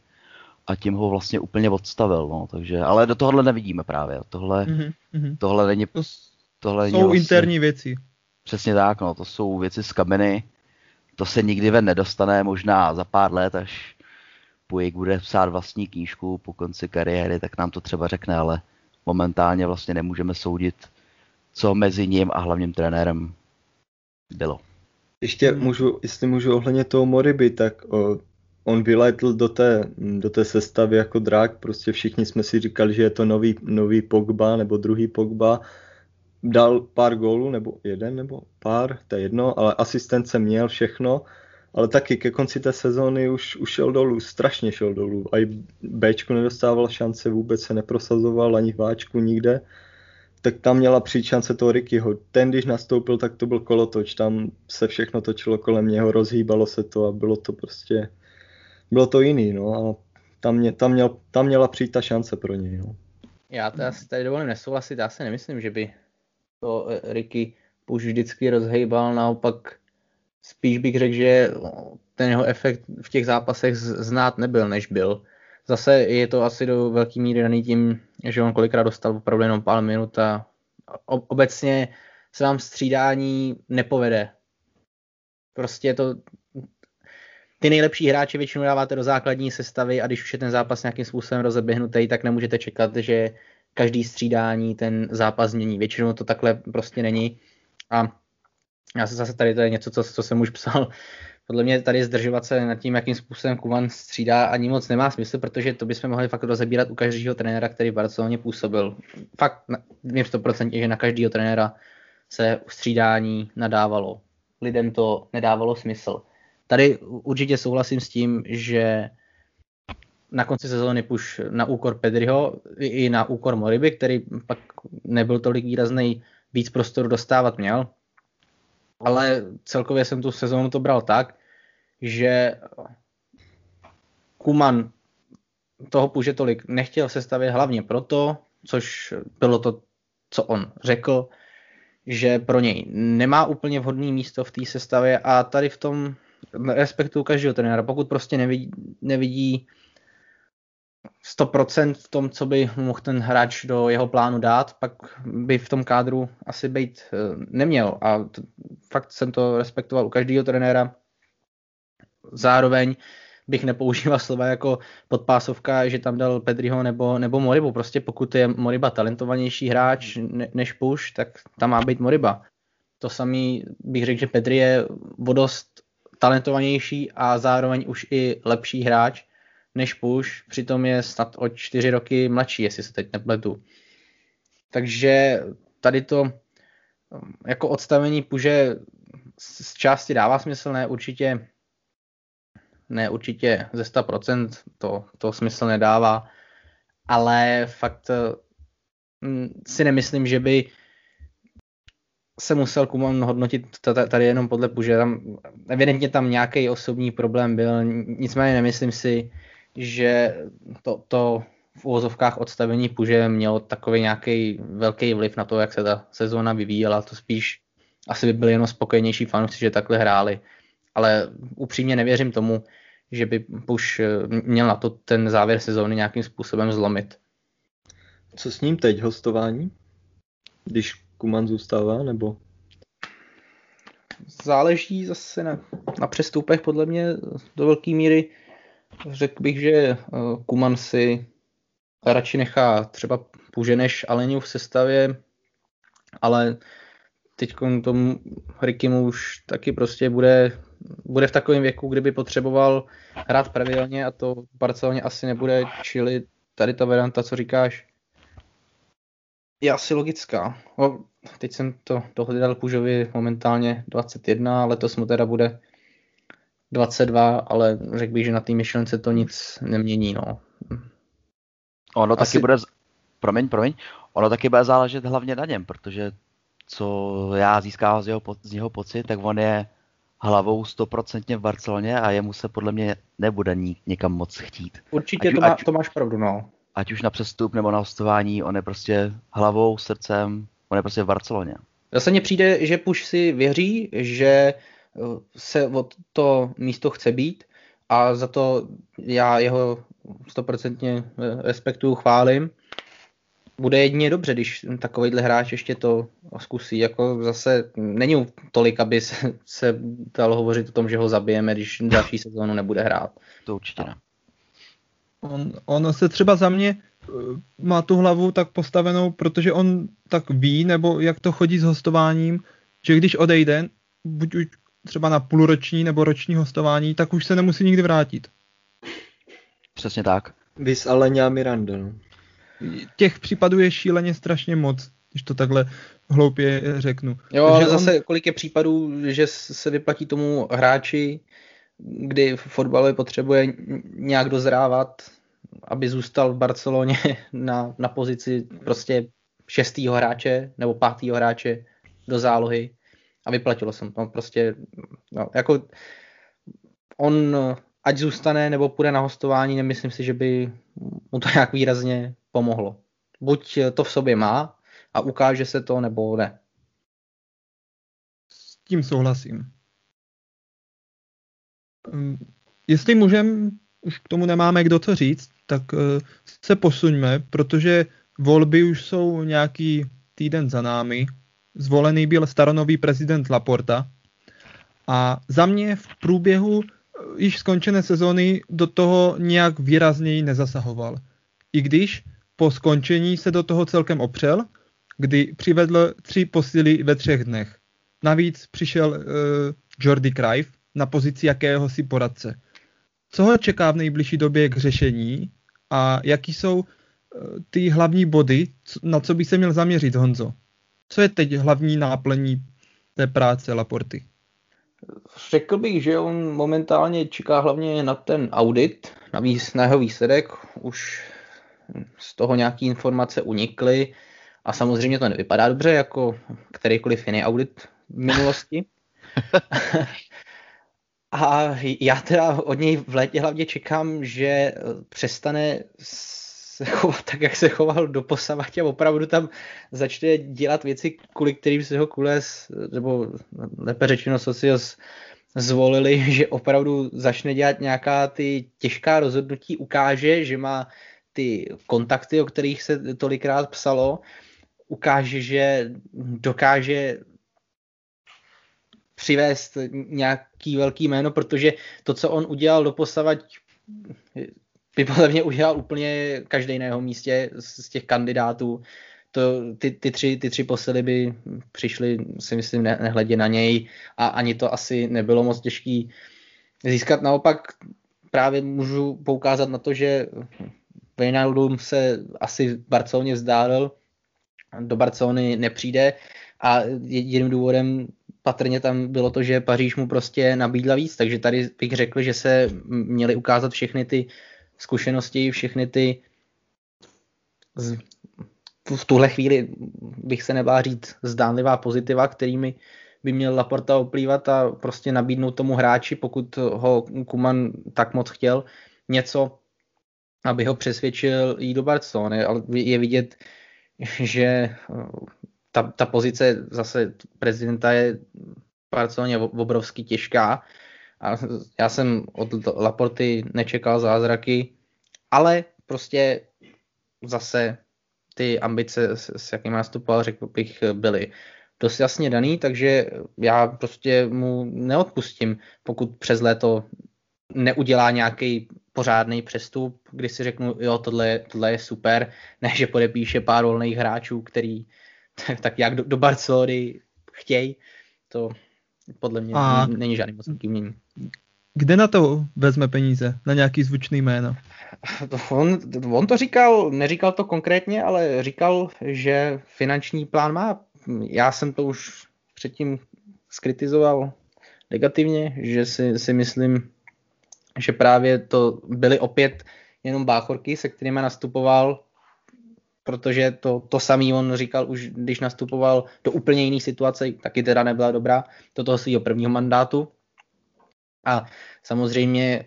D: a tím ho vlastně úplně odstavil, no, takže, ale do tohohle nevidíme právě, tohle, mm-hmm. tohle není,
A: tohle jsou vlastně, interní věci.
D: Přesně tak, no, to jsou věci z kabiny, to se nikdy ven nedostane, možná za pár let, až Pujik bude psát vlastní knížku po konci kariéry, tak nám to třeba řekne, ale momentálně vlastně nemůžeme soudit, co mezi ním a hlavním trenérem bylo.
C: Ještě hmm. můžu, jestli můžu ohledně toho Moriby, tak o, on vylétl do té, do té sestavy jako drak, prostě všichni jsme si říkali, že je to nový, nový Pogba nebo druhý Pogba, dal pár gólů, nebo jeden nebo pár, to je jedno, ale asistence měl všechno, ale taky ke konci té sezóny už, už šel dolů, strašně šel dolů. A i Bčku nedostával šance, vůbec se neprosazoval ani v Ačku nikde. Tak tam měla přijít šance toho Rickyho. Ten, když nastoupil, tak to byl kolotoč, tam se všechno točilo kolem něho, rozhýbalo se to a bylo to prostě, bylo to jiný, no a tam, mě, tam, měl, tam měla přijít ta šance pro něj, no.
B: Já tady dovolím nesouhlasit, já si nemyslím, že by to Ricky už vždycky rozhejbal, naopak spíš bych řekl, že ten jeho efekt v těch zápasech znát nebyl, než byl. Zase je to asi do velké míry daný tím, že on kolikrát dostal opravdu jenom pár minut a obecně se vám střídání nepovede. Prostě to ty nejlepší hráče většinou dáváte do základní sestavy a když už je ten zápas nějakým způsobem rozeběhnutý, tak nemůžete čekat, že každý střídání ten zápas změní. Většinou to takhle prostě není. A já se zase tady to je něco, co, co jsem už psal. Podle mě tady zdržovat se nad tím, jakým způsobem Kuman střídá, ani moc nemá smysl, protože to bychom mohli fakt rozebírat u každého trenéra, který v Barceloně působil. Fakt vím 100%, že na každého trenéra se střídání nadávalo. Lidem to nedávalo smysl. Tady určitě souhlasím s tím, že na konci sezóny puš na úkor Pedriho i na úkor Moriby, který pak nebyl tolik výrazný, víc prostoru dostávat měl. Ale celkově jsem tu sezónu to bral tak, že Kuman toho puže tolik nechtěl se stavět hlavně proto, což bylo to, co on řekl, že pro něj nemá úplně vhodné místo v té sestavě a tady v tom respektu každého trenéra. Pokud prostě nevidí, nevidí 100% v tom, co by mohl ten hráč do jeho plánu dát, pak by v tom kádru asi být eh, neměl. A to, fakt jsem to respektoval u každého trenéra. Zároveň bych nepoužíval slova jako podpásovka, že tam dal Pedriho nebo, nebo Moribu. Prostě pokud je Moriba talentovanější hráč ne, než Puš, tak tam má být Moriba. To samý bych řekl, že Pedri je vodost talentovanější a zároveň už i lepší hráč než Push, přitom je snad o čtyři roky mladší, jestli se teď nepletu. Takže tady to jako odstavení Puže z části dává smysl, ne určitě ne určitě ze 100% to, to smysl nedává, ale fakt mm, si nemyslím, že by se musel Kuman hodnotit tady jenom podle Puže. Tam, evidentně tam nějaký osobní problém byl, nicméně nemyslím si, že to, to v úvozovkách odstavení Puže mělo takový nějaký velký vliv na to, jak se ta sezóna vyvíjela. To spíš asi by byli jenom spokojenější fanoušci, že takhle hráli. Ale upřímně nevěřím tomu, že by Puš měl na to ten závěr sezóny nějakým způsobem zlomit.
C: Co s ním teď, hostování? Když Kuman zůstává, nebo?
B: Záleží zase na, na přestupech, podle mě do velké míry Řekl bych, že eh, Kuman si radši nechá třeba Puže než Aleniu v sestavě, ale teď tomu Rikimu už taky prostě bude, bude v takovém věku, kdyby potřeboval hrát pravidelně a to v Barceloně asi nebude, čili tady ta varianta, co říkáš, je asi logická. O, teď jsem to dohledal Pužovi momentálně 21, letos mu teda bude 22, ale řekl bych, že na té myšlence to nic nemění. No.
D: Ono Asi... taky bude, promiň, promiň, ono taky bude záležet hlavně na něm, protože co já získám z jeho, z jeho pocit, tak on je hlavou stoprocentně v Barceloně a jemu se podle mě nebude ní, někam moc chtít.
B: Určitě ať, to, má, ať, to máš pravdu, no.
D: Ať už na přestup nebo na hostování, on je prostě hlavou, srdcem, on je prostě v Barceloně.
B: Zase mně přijde, že Puš si věří, že se o to místo chce být a za to já jeho stoprocentně eh, respektuju, chválím. Bude jedině dobře, když takovýhle hráč ještě to zkusí. Jako zase není tolik, aby se, se dalo hovořit o tom, že ho zabijeme, když další sezónu nebude hrát.
D: To určitě ne.
A: On, on se třeba za mě eh, má tu hlavu tak postavenou, protože on tak ví, nebo jak to chodí s hostováním, že když odejde, buď už třeba na půlroční nebo roční hostování, tak už se nemusí nikdy vrátit.
D: Přesně tak.
C: Vys Alenia Miranda. No.
A: Těch případů je šíleně strašně moc, když to takhle hloupě řeknu.
B: Jo, ale zase on... kolik je případů, že se vyplatí tomu hráči, kdy fotbalově potřebuje nějak dozrávat, aby zůstal v Barceloně na, na pozici prostě šestýho hráče nebo pátýho hráče do zálohy a vyplatilo jsem to. Prostě, no, jako on ať zůstane nebo půjde na hostování, nemyslím si, že by mu to nějak výrazně pomohlo. Buď to v sobě má a ukáže se to, nebo ne.
A: S tím souhlasím. Hm, jestli můžem, už k tomu nemáme kdo co říct, tak eh, se posuňme, protože volby už jsou nějaký týden za námi. Zvolený byl staronový prezident Laporta a za mě v průběhu eh, již skončené sezóny do toho nějak výrazněji nezasahoval. I když po skončení se do toho celkem opřel, kdy přivedl tři posily ve třech dnech. Navíc přišel uh, Jordi Cruyff na pozici jakéhosi poradce. Co ho čeká v nejbližší době k řešení a jaký jsou uh, ty hlavní body, na co by se měl zaměřit Honzo? Co je teď hlavní náplní té práce Laporty?
B: Řekl bych, že on momentálně čeká hlavně na ten audit, na, výs, na jeho výsledek. Už z toho nějaké informace unikly a samozřejmě to nevypadá dobře jako kterýkoliv jiný audit v minulosti. a já teda od něj v létě hlavně čekám, že přestane se chovat tak, jak se choval do posavať a opravdu tam začne dělat věci, kvůli kterým se ho Kules, nebo lépe řečeno Socios, zvolili, že opravdu začne dělat nějaká ty těžká rozhodnutí, ukáže, že má ty kontakty, o kterých se tolikrát psalo, ukáže, že dokáže přivést nějaký velký jméno, protože to, co on udělal doposavať, by podle mě udělal úplně každý na jeho místě z těch kandidátů. To, ty, ty, tři, ty tři posily by přišly, si myslím, ne, nehledě na něj a ani to asi nebylo moc těžký získat. Naopak právě můžu poukázat na to, že Wijnaldum se asi v Barceloně vzdálil, do Barcelony nepřijde a jediným důvodem patrně tam bylo to, že Paříž mu prostě nabídla víc, takže tady bych řekl, že se měly ukázat všechny ty zkušenosti, všechny ty v tuhle chvíli bych se nebál říct zdánlivá pozitiva, kterými by měl Laporta oplývat a prostě nabídnout tomu hráči, pokud ho Kuman tak moc chtěl, něco, aby ho přesvědčil jít do Barcelony, ale je vidět, že eh, ta, ta pozice zase prezidenta je Barceloně obrovsky těžká a já jsem od Laporty nečekal zázraky, ale prostě zase ty ambice, s, jakými nastupoval, řekl bych, byly dost jasně daný, takže já prostě mu neodpustím, pokud přes léto neudělá nějaký pořádný přestup, kdy si řeknu, jo, tohle, tohle je super, ne, že podepíše pár volných hráčů, který tak, tak jak do, do Barcelony chtějí, to podle mě A není žádný moc umění.
A: Kde na to vezme peníze? Na nějaký zvučný jméno?
B: On, on to říkal, neříkal to konkrétně, ale říkal, že finanční plán má. Já jsem to už předtím skritizoval negativně, že si, si myslím, že právě to byly opět jenom báchorky, se kterými nastupoval, protože to, to samý on říkal už, když nastupoval do úplně jiné situace, taky teda nebyla dobrá, do toho svého prvního mandátu. A samozřejmě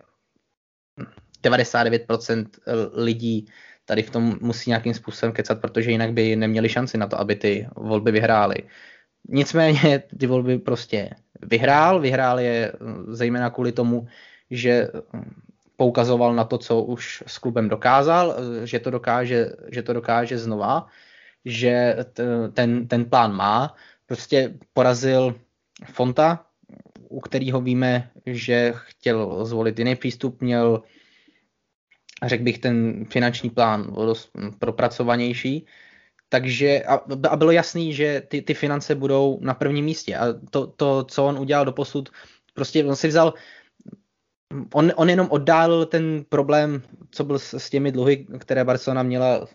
B: 99% lidí tady v tom musí nějakým způsobem kecat, protože jinak by neměli šanci na to, aby ty volby vyhráli. Nicméně ty volby prostě vyhrál, vyhrál je zejména kvůli tomu, že poukazoval na to, co už s klubem dokázal, že to dokáže, že to dokáže znova, že ten, ten plán má. Prostě porazil Fonta, u kterého víme, že chtěl zvolit jiný přístup, měl, řekl bych, ten finanční plán propracovanější, takže a, a bylo jasný, že ty, ty finance budou na prvním místě a to, to, co on udělal do posud, prostě on si vzal on, on jenom oddálil ten problém, co byl s, s těmi dluhy, které Barcelona měla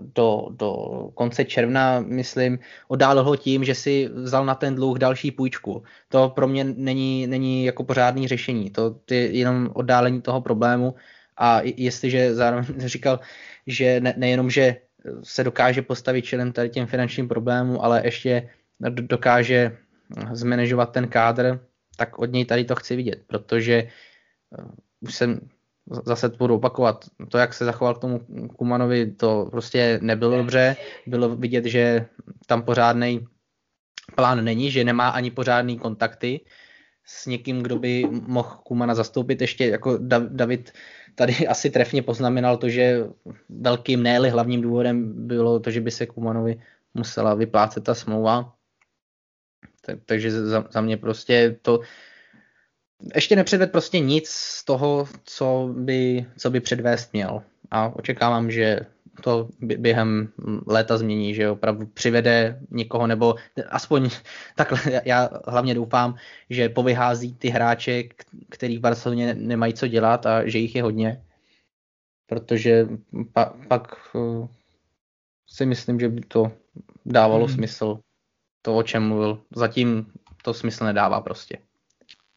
B: do, do konce června, myslím, oddálil ho tím, že si vzal na ten dluh další půjčku. To pro mě není, není jako pořádný řešení. To je jenom oddálení toho problému a jestliže zároveň říkal, že ne, nejenom, že se dokáže postavit čelem tady těm finančním problémům, ale ještě dokáže zmanežovat ten kádr, tak od něj tady to chci vidět, protože už jsem zase budu opakovat, to, jak se zachoval k tomu Kumanovi, to prostě nebylo dobře. Bylo vidět, že tam pořádný plán není, že nemá ani pořádný kontakty s někým, kdo by mohl Kumana zastoupit. Ještě jako David tady asi trefně poznamenal to, že velkým, ne hlavním důvodem bylo to, že by se Kumanovi musela vyplácet ta smlouva. Tak, takže za, za mě prostě to, ještě nepředved prostě nic z toho, co by, co by předvést měl. A očekávám, že to během léta změní, že opravdu přivede někoho, nebo aspoň takhle, já hlavně doufám, že povyhází ty hráče, který v Barceloně nemají co dělat a že jich je hodně. Protože pa, pak uh, si myslím, že by to dávalo hmm. smysl, to, o čem mluvil. Zatím to smysl nedává prostě.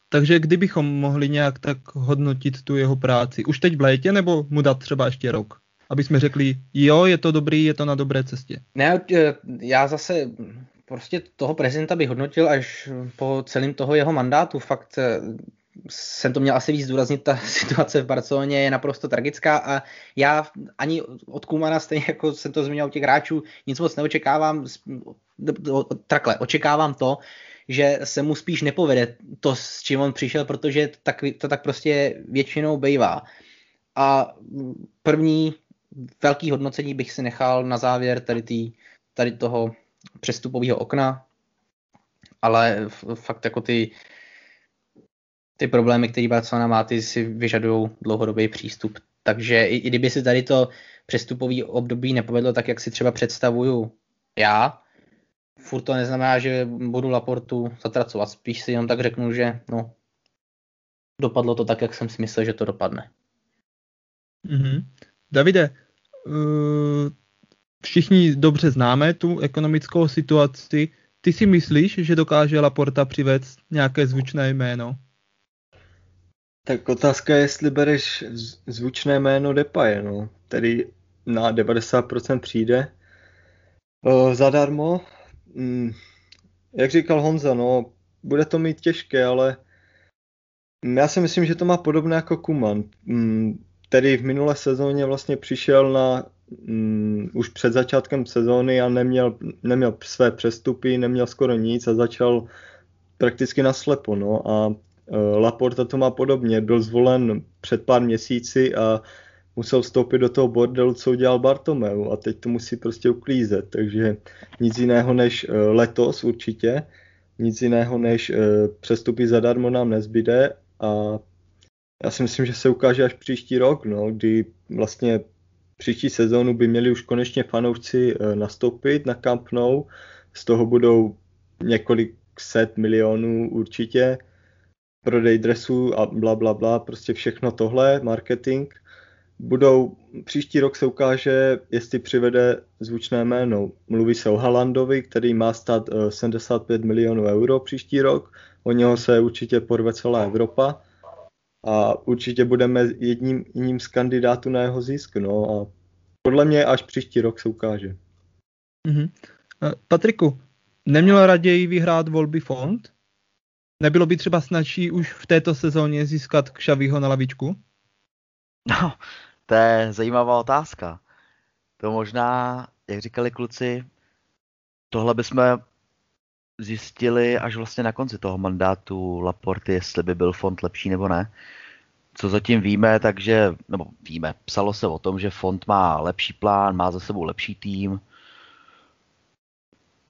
A: Takže kdybychom mohli nějak tak hodnotit tu jeho práci, už teď v létě, nebo mu dát třeba ještě rok? Aby jsme řekli, jo, je to dobrý, je to na dobré cestě.
B: Ne, já zase prostě toho prezidenta bych hodnotil až po celém toho jeho mandátu. Fakt eh, jsem to měl asi víc zdůraznit, ta situace v Barceloně je naprosto tragická a já ani od Kumana, stejně jako jsem to zmínil u těch hráčů, nic moc neočekávám. Takhle, očekávám to, že se mu spíš nepovede to, s čím on přišel, protože to tak, to tak prostě většinou bývá. A první velký hodnocení bych si nechal na závěr tady, tý, tady toho přestupového okna, ale fakt jako ty, ty problémy, které Barcelona má, ty si vyžadují dlouhodobý přístup. Takže i, i kdyby si tady to přestupový období nepovedlo tak, jak si třeba představuju já, furt to neznamená, že budu Laportu zatracovat. Spíš si jenom tak řeknu, že no, dopadlo to tak, jak jsem si myslel, že to dopadne.
A: Mm-hmm. Davide, uh, všichni dobře známe tu ekonomickou situaci. Ty si myslíš, že dokáže Laporta přivést nějaké zvučné jméno?
C: Tak otázka je, jestli bereš zvučné jméno Depaje, no, který na 90% přijde uh, zadarmo mm, jak říkal Honza, no, bude to mít těžké, ale já si myslím, že to má podobné jako Kuman, mm, který v minulé sezóně vlastně přišel na mm, už před začátkem sezóny a neměl, neměl své přestupy, neměl skoro nic a začal prakticky naslepo, no. A uh, Laporta to má podobně, byl zvolen před pár měsíci a musel vstoupit do toho bordelu, co udělal Bartomeu a teď to musí prostě uklízet, takže nic jiného než eh, letos určitě, nic jiného než eh, přestupy zadarmo nám nezbyde a já si myslím, že se ukáže až příští rok, no, kdy vlastně příští sezónu by měli už konečně fanoušci eh, nastoupit na Camp Nou, z toho budou několik set milionů určitě, prodej dresů a bla, bla, bla, prostě všechno tohle, marketing – budou, příští rok se ukáže, jestli přivede zvučné jméno. Mluví se o Halandovi, který má stát 75 eh, milionů euro příští rok. O něho se určitě porve celá Evropa. A určitě budeme jedním, jedním z kandidátů na jeho zisk. No a podle mě až příští rok se ukáže.
A: Mm-hmm. Patriku, neměl raději vyhrát volby fond? Nebylo by třeba snažší už v této sezóně získat Kšavího na lavičku?
D: No, to je zajímavá otázka. To možná, jak říkali kluci, tohle bychom zjistili až vlastně na konci toho mandátu Laporty, jestli by byl fond lepší nebo ne. Co zatím víme, takže, nebo víme, psalo se o tom, že fond má lepší plán, má za sebou lepší tým,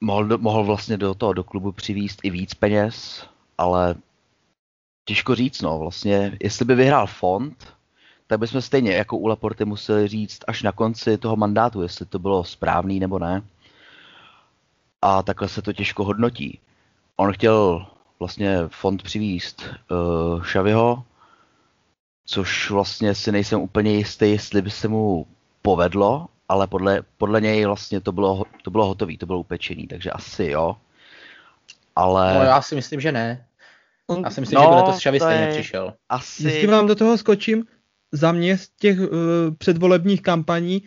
D: mohl, mohl vlastně do toho do klubu přivíst i víc peněz, ale těžko říct, no, vlastně, jestli by vyhrál fond, tak bychom stejně jako u Laporty museli říct až na konci toho mandátu, jestli to bylo správný nebo ne. a takhle se to těžko hodnotí. On chtěl vlastně fond přivíst uh, Šaviho, což vlastně si nejsem úplně jistý, jestli by se mu povedlo, ale podle, podle něj vlastně to bylo, to bylo hotové, to bylo upečený, takže asi jo. Ale...
B: No já si myslím, že ne. Já si myslím, no, že by letos Šavi stejně je... přišel.
A: Asi... Jestli vám do toho skočím, za mě z těch uh, předvolebních kampaní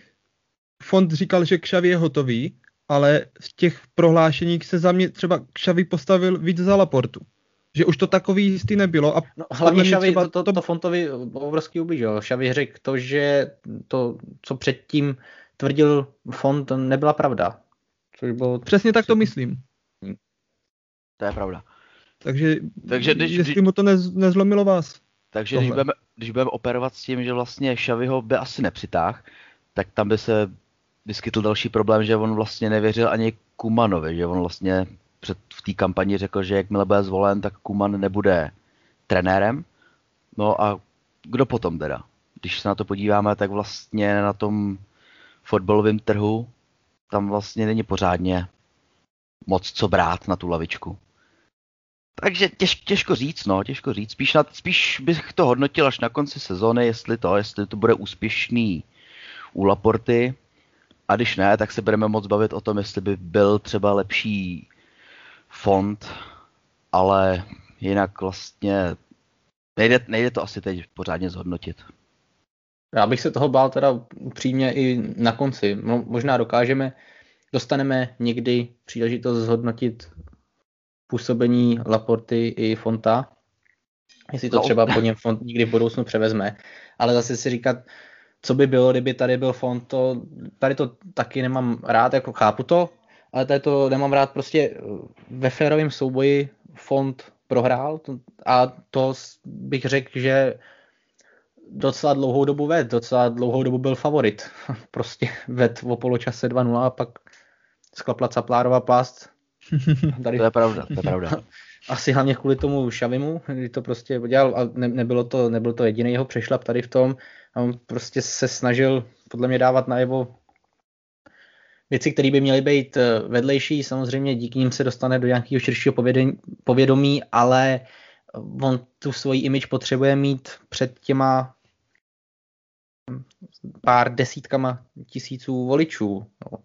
A: fond říkal, že Kšavi je hotový, ale z těch prohlášení se za mě třeba Kšavi postavil víc za Laportu. Že už to takový jistý nebylo. A
B: no, hlavně Šavi to, to, to, to Fontovi obrovský ublížil. Šavi řekl to, že to, co předtím tvrdil Font, nebyla pravda.
A: Což bylo... Přesně tak to myslím.
D: To je pravda.
A: Takže, takže když, jestli když, mu to nez, nezlomilo vás.
D: Takže když budeme, když budeme operovat s tím, že vlastně Šaviho by asi nepřitáh, tak tam by se vyskytl další problém, že on vlastně nevěřil ani Kumanovi, že on vlastně před, v té kampani řekl, že jakmile bude zvolen, tak Kuman nebude trenérem. No a kdo potom teda? Když se na to podíváme, tak vlastně na tom fotbalovém trhu tam vlastně není pořádně moc co brát na tu lavičku. Takže těž, těžko říct, no, těžko říct. Spíš, na, spíš bych to hodnotil až na konci sezóny, jestli to, jestli to bude úspěšný u Laporty. A když ne, tak se budeme moc bavit o tom, jestli by byl třeba lepší fond, ale jinak vlastně nejde, nejde to asi teď pořádně zhodnotit.
B: Já bych se toho bál teda upřímně i na konci. Možná dokážeme, dostaneme někdy příležitost zhodnotit působení Laporty i Fonta, jestli to no. třeba po něm Font nikdy v budoucnu převezme. Ale zase si říkat, co by bylo, kdyby tady byl Font, to, tady to taky nemám rád, jako chápu to, ale tady to nemám rád prostě ve férovém souboji Font prohrál a to bych řekl, že docela dlouhou dobu ved, docela dlouhou dobu byl favorit. Prostě ved o poločase 2-0 a pak sklapla Caplárova plást
D: Tady... To je pravda, to je pravda.
B: Asi hlavně kvůli tomu Šavimu, kdy to prostě udělal a ne, nebylo, to, nebylo to jediný jeho přešlap tady v tom. A on prostě se snažil podle mě dávat najevo věci, které by měly být eh, vedlejší. Samozřejmě díky nim se dostane do nějakého širšího povědomí, ale on tu svoji image potřebuje mít před těma pár desítkama tisíců voličů, no,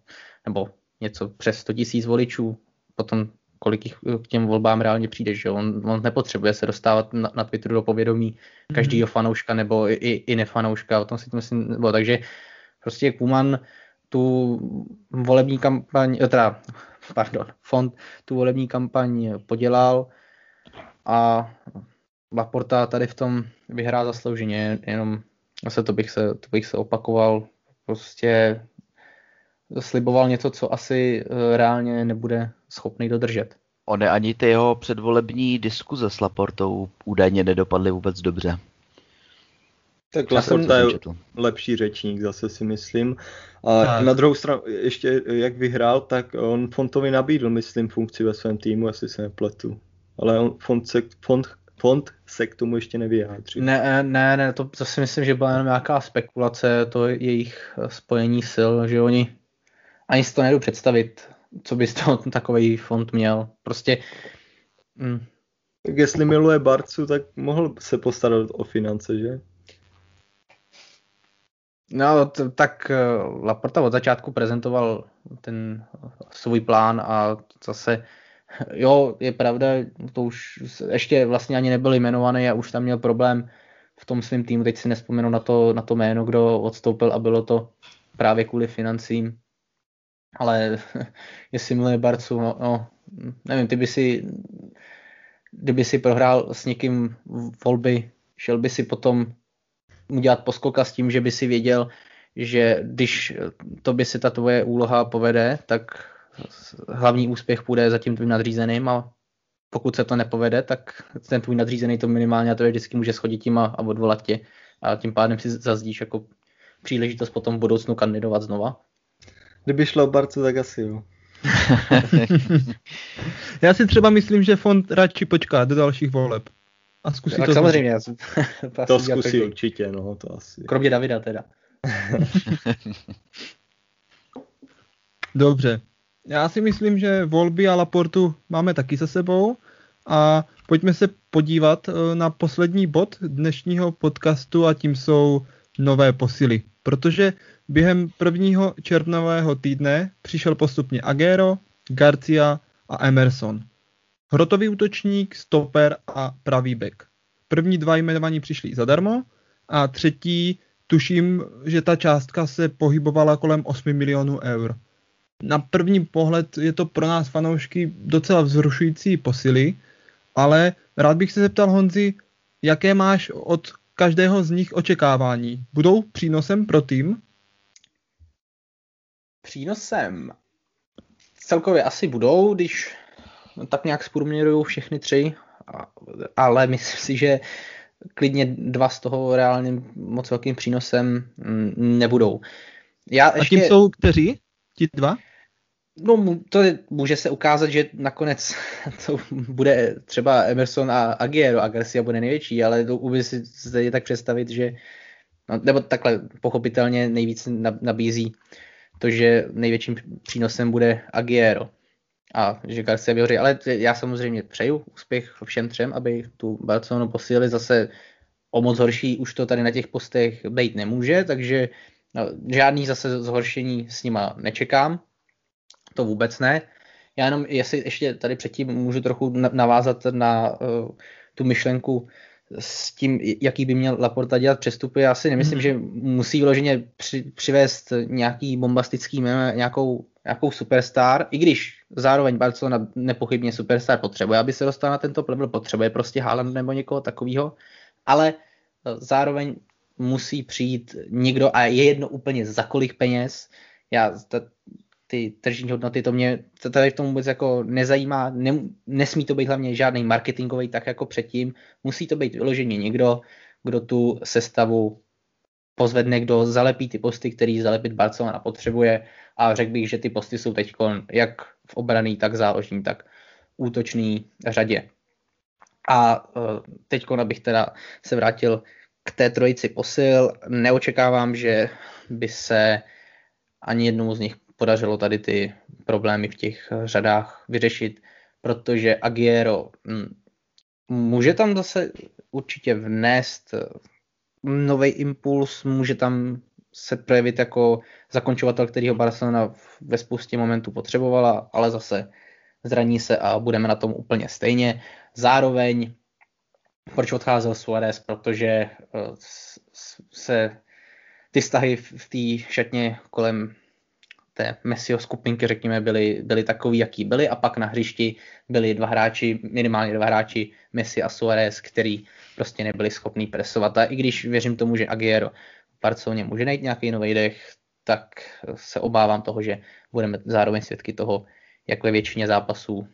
B: nebo něco přes 100 tisíc voličů potom kolik jich k těm volbám reálně přijde, že on, on nepotřebuje se dostávat na, na Twitteru do povědomí mhm. fanouška nebo i, i nefanouška, o tom si to myslím, nebo takže prostě Kuman tu volební kampaň, eh, teda, pardon, fond tu volební kampaň podělal a Laporta tady v tom vyhrá zaslouženě, jenom zase to bych se, to bych se opakoval, prostě sliboval něco, co asi eh, reálně nebude schopný dodržet.
D: Ony ani ty jeho předvolební diskuze s Laportou údajně nedopadly vůbec dobře.
C: Tak Laporta je lepší řečník, zase si myslím. A tak. na druhou stranu, ještě jak vyhrál, tak on Fontovi nabídl, myslím, funkci ve svém týmu, asi se nepletu. Ale on, Font, se, Font, Font se k tomu ještě nevyjádří.
B: Ne, ne, ne, to zase myslím, že byla jenom nějaká spekulace, to jejich spojení sil, že oni ani si to nejdu představit, co by z toho takový fond měl. Prostě...
C: Mm. Tak jestli miluje Barcu, tak mohl se postarat o finance, že?
B: No, t- tak uh, Laporta od začátku prezentoval ten svůj plán a zase, jo, je pravda, to už ještě vlastně ani nebyl jmenovaný a už tam měl problém v tom svém týmu, teď si nespomenu na to, na to jméno, kdo odstoupil a bylo to právě kvůli financím ale jestli miluje Barcu, no, no, nevím, ty by si, kdyby si prohrál s někým volby, šel by si potom udělat poskoka s tím, že by si věděl, že když to by si ta tvoje úloha povede, tak hlavní úspěch půjde za tím tvým nadřízeným a pokud se to nepovede, tak ten tvůj nadřízený to minimálně a to je vždycky může schodit tím a, a odvolat tě a tím pádem si zazdíš jako příležitost potom v budoucnu kandidovat znova.
C: Kdyby šlo o Barcu, tak asi jo.
A: já si třeba myslím, že fond radši počká do dalších voleb. A zkusí tak to.
B: samozřejmě. Já jsem,
C: to, to zkusí určitě, no, to asi.
B: Kromě Davida teda.
A: Dobře. já si myslím, že volby a Laportu máme taky za sebou a pojďme se podívat eh, na poslední bod dnešního podcastu a tím jsou nové posily. Protože během prvního červnového týdne přišel postupně Agero, Garcia a Emerson. Hrotový útočník, stoper a pravý back. První dva jmenovaní přišli zadarmo a třetí, tuším, že ta částka se pohybovala kolem 8 milionů eur. Na první pohled je to pro nás fanoušky docela vzrušující posily, ale rád bych se zeptal Honzi, jaké máš od každého z nich očekávání? Budou přínosem pro tým?
B: Přínosem celkově asi budou, když tak nějak zprůměrují všechny tři, ale myslím si, že klidně dva z toho reálným moc velkým přínosem mm, nebudou.
A: Já A ještě... tím jsou kteří? Ti dva?
B: No, to je, může se ukázat, že nakonec to bude třeba Emerson a Aguero a Garcia bude největší, ale to umím si se tak představit, že no, nebo takhle pochopitelně nejvíc nabízí to, že největším přínosem bude Aguero. A že Garcia vyhoří, ale já samozřejmě přeju úspěch všem třem, aby tu Barcelonu posílili. Zase o moc horší, už to tady na těch postech být nemůže, takže no, žádný zase zhoršení s nima nečekám, to vůbec ne. Já jenom, jestli ještě tady předtím můžu trochu navázat na uh, tu myšlenku s tím, jaký by měl Laporta dělat přestupy. Já si nemyslím, hmm. že musí vloženě při, přivést nějaký bombastický nějakou, nějakou superstar, i když zároveň Barcelona nepochybně superstar potřebuje, aby se dostal na tento level, potřebuje prostě Haaland nebo někoho takového, ale eh, zároveň musí přijít někdo a je jedno úplně za kolik peněz. Já ty tržní hodnoty, to mě to tady v tom vůbec jako nezajímá, ne, nesmí to být hlavně žádný marketingový tak jako předtím, musí to být vyloženě někdo, kdo tu sestavu pozvedne, kdo zalepí ty posty, který zalepit Barcelona potřebuje a řekl bych, že ty posty jsou teď jak v obraný, tak záložní, tak útočný řadě. A e, teď, abych teda se vrátil k té trojici posil, neočekávám, že by se ani jednomu z nich podařilo tady ty problémy v těch řadách vyřešit, protože Agiero hm, může tam zase určitě vnést nový impuls, může tam se projevit jako zakončovatel, kterýho Barcelona ve spoustě momentů potřebovala, ale zase zraní se a budeme na tom úplně stejně. Zároveň, proč odcházel Suarez, protože eh, se ty vztahy v té šatně kolem té Messiho skupinky, řekněme, byly, byly takový, jaký byly a pak na hřišti byli dva hráči, minimálně dva hráči, Messi a Suarez, který prostě nebyli schopní presovat. A i když věřím tomu, že Aguero v Barceloně může najít nějaký nový dech, tak se obávám toho, že budeme zároveň svědky toho, jak ve většině zápasů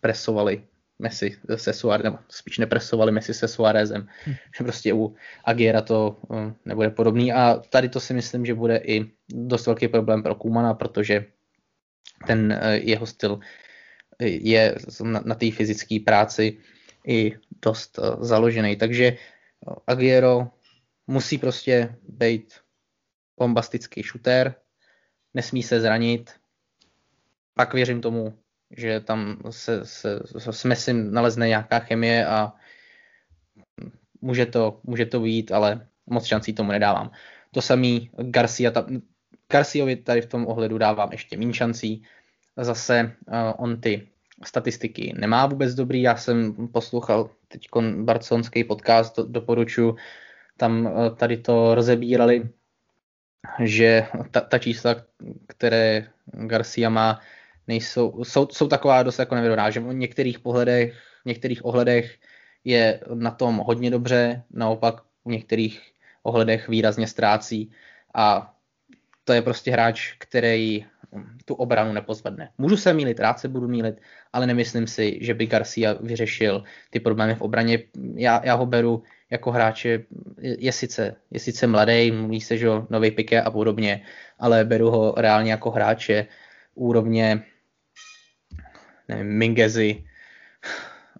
B: presovali Messi se Suárez, nebo spíš nepresovali Messi se Suárezem, hmm. že prostě u Agiera to uh, nebude podobný. A tady to si myslím, že bude i dost velký problém pro Kumana, protože ten uh, jeho styl je na, na té fyzické práci i dost založený, takže Agiero musí prostě být bombastický shooter, nesmí se zranit, pak věřím tomu, že tam se, se, se s Messi nalezne nějaká chemie a může to, může to být, ale moc šancí tomu nedávám. To samý Garcia, ta, Garciovi tady v tom ohledu dávám ještě méně šancí. Zase uh, on ty statistiky nemá vůbec dobrý. Já jsem poslouchal teď barcelonský podcast, do, doporučuji, tam uh, tady to rozebírali, že ta, ta čísla, které Garcia má, nejsou, jsou, jsou taková dost jako nevědomá, že v některých pohledech, v některých ohledech je na tom hodně dobře, naopak v některých ohledech výrazně ztrácí a to je prostě hráč, který tu obranu nepozvedne. Můžu se mílit, rád se budu mílit, ale nemyslím si, že by Garcia vyřešil ty problémy v obraně. Já, já ho beru jako hráče, je, je, sice, je sice mladý, mluví se, že nový Piqué a podobně, ale beru ho reálně jako hráče úrovně nevím, Mingezi,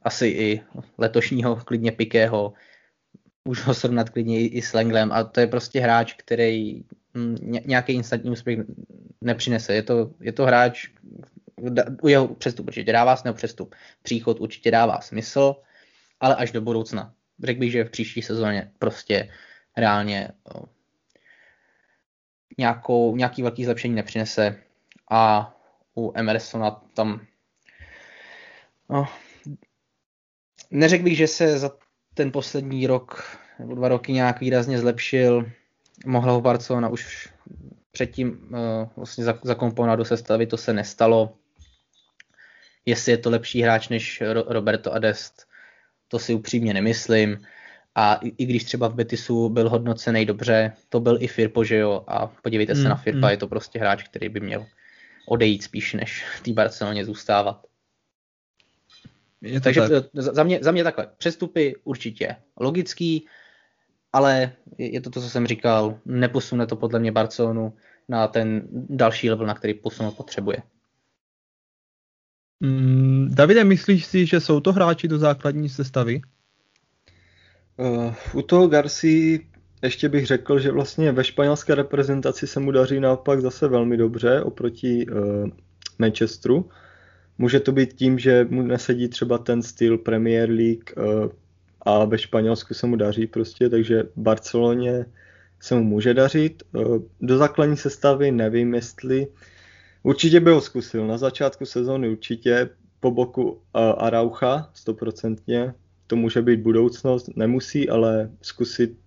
B: asi i letošního klidně Pikého, už ho srovnat klidně i, s Lenglem a to je prostě hráč, který hm, nějaký instantní úspěch nepřinese. Je to, je to hráč, u jeho přestup určitě dává smysl, přestup příchod určitě dává smysl, ale až do budoucna. Řekl bych, že v příští sezóně prostě reálně nějakou, nějaký velký zlepšení nepřinese a u Emersona tam no, neřekl bych, že se za ten poslední rok nebo dva roky nějak výrazně zlepšil. Mohla ho Barcelona už předtím uh, vlastně zakomponovat do sestavy, to se nestalo. Jestli je to lepší hráč než Roberto Adest, to si upřímně nemyslím. A i, i když třeba v Betisu byl hodnocený dobře, to byl i Firpo, že jo, a podívejte se mm, na Firpa, mm. je to prostě hráč, který by měl odejít spíš, než v té Barceloně zůstávat. Je Takže tak. za, mě, za mě takhle, přestupy určitě logický, ale je to to, co jsem říkal, neposune to podle mě Barcelonu na ten další level, na který posunout potřebuje.
A: Mm, Davide, myslíš si, že jsou to hráči do základní sestavy?
C: Uh, u toho Garci ještě bych řekl, že vlastně ve španělské reprezentaci se mu daří naopak zase velmi dobře oproti uh, Manchesteru. Může to být tím, že mu nesedí třeba ten styl Premier League uh, a ve Španělsku se mu daří prostě, takže Barceloně se mu může dařit. Uh, do základní sestavy nevím, jestli určitě by ho zkusil. Na začátku sezóny určitě po boku uh, Araucha, stoprocentně. To může být budoucnost, nemusí, ale zkusit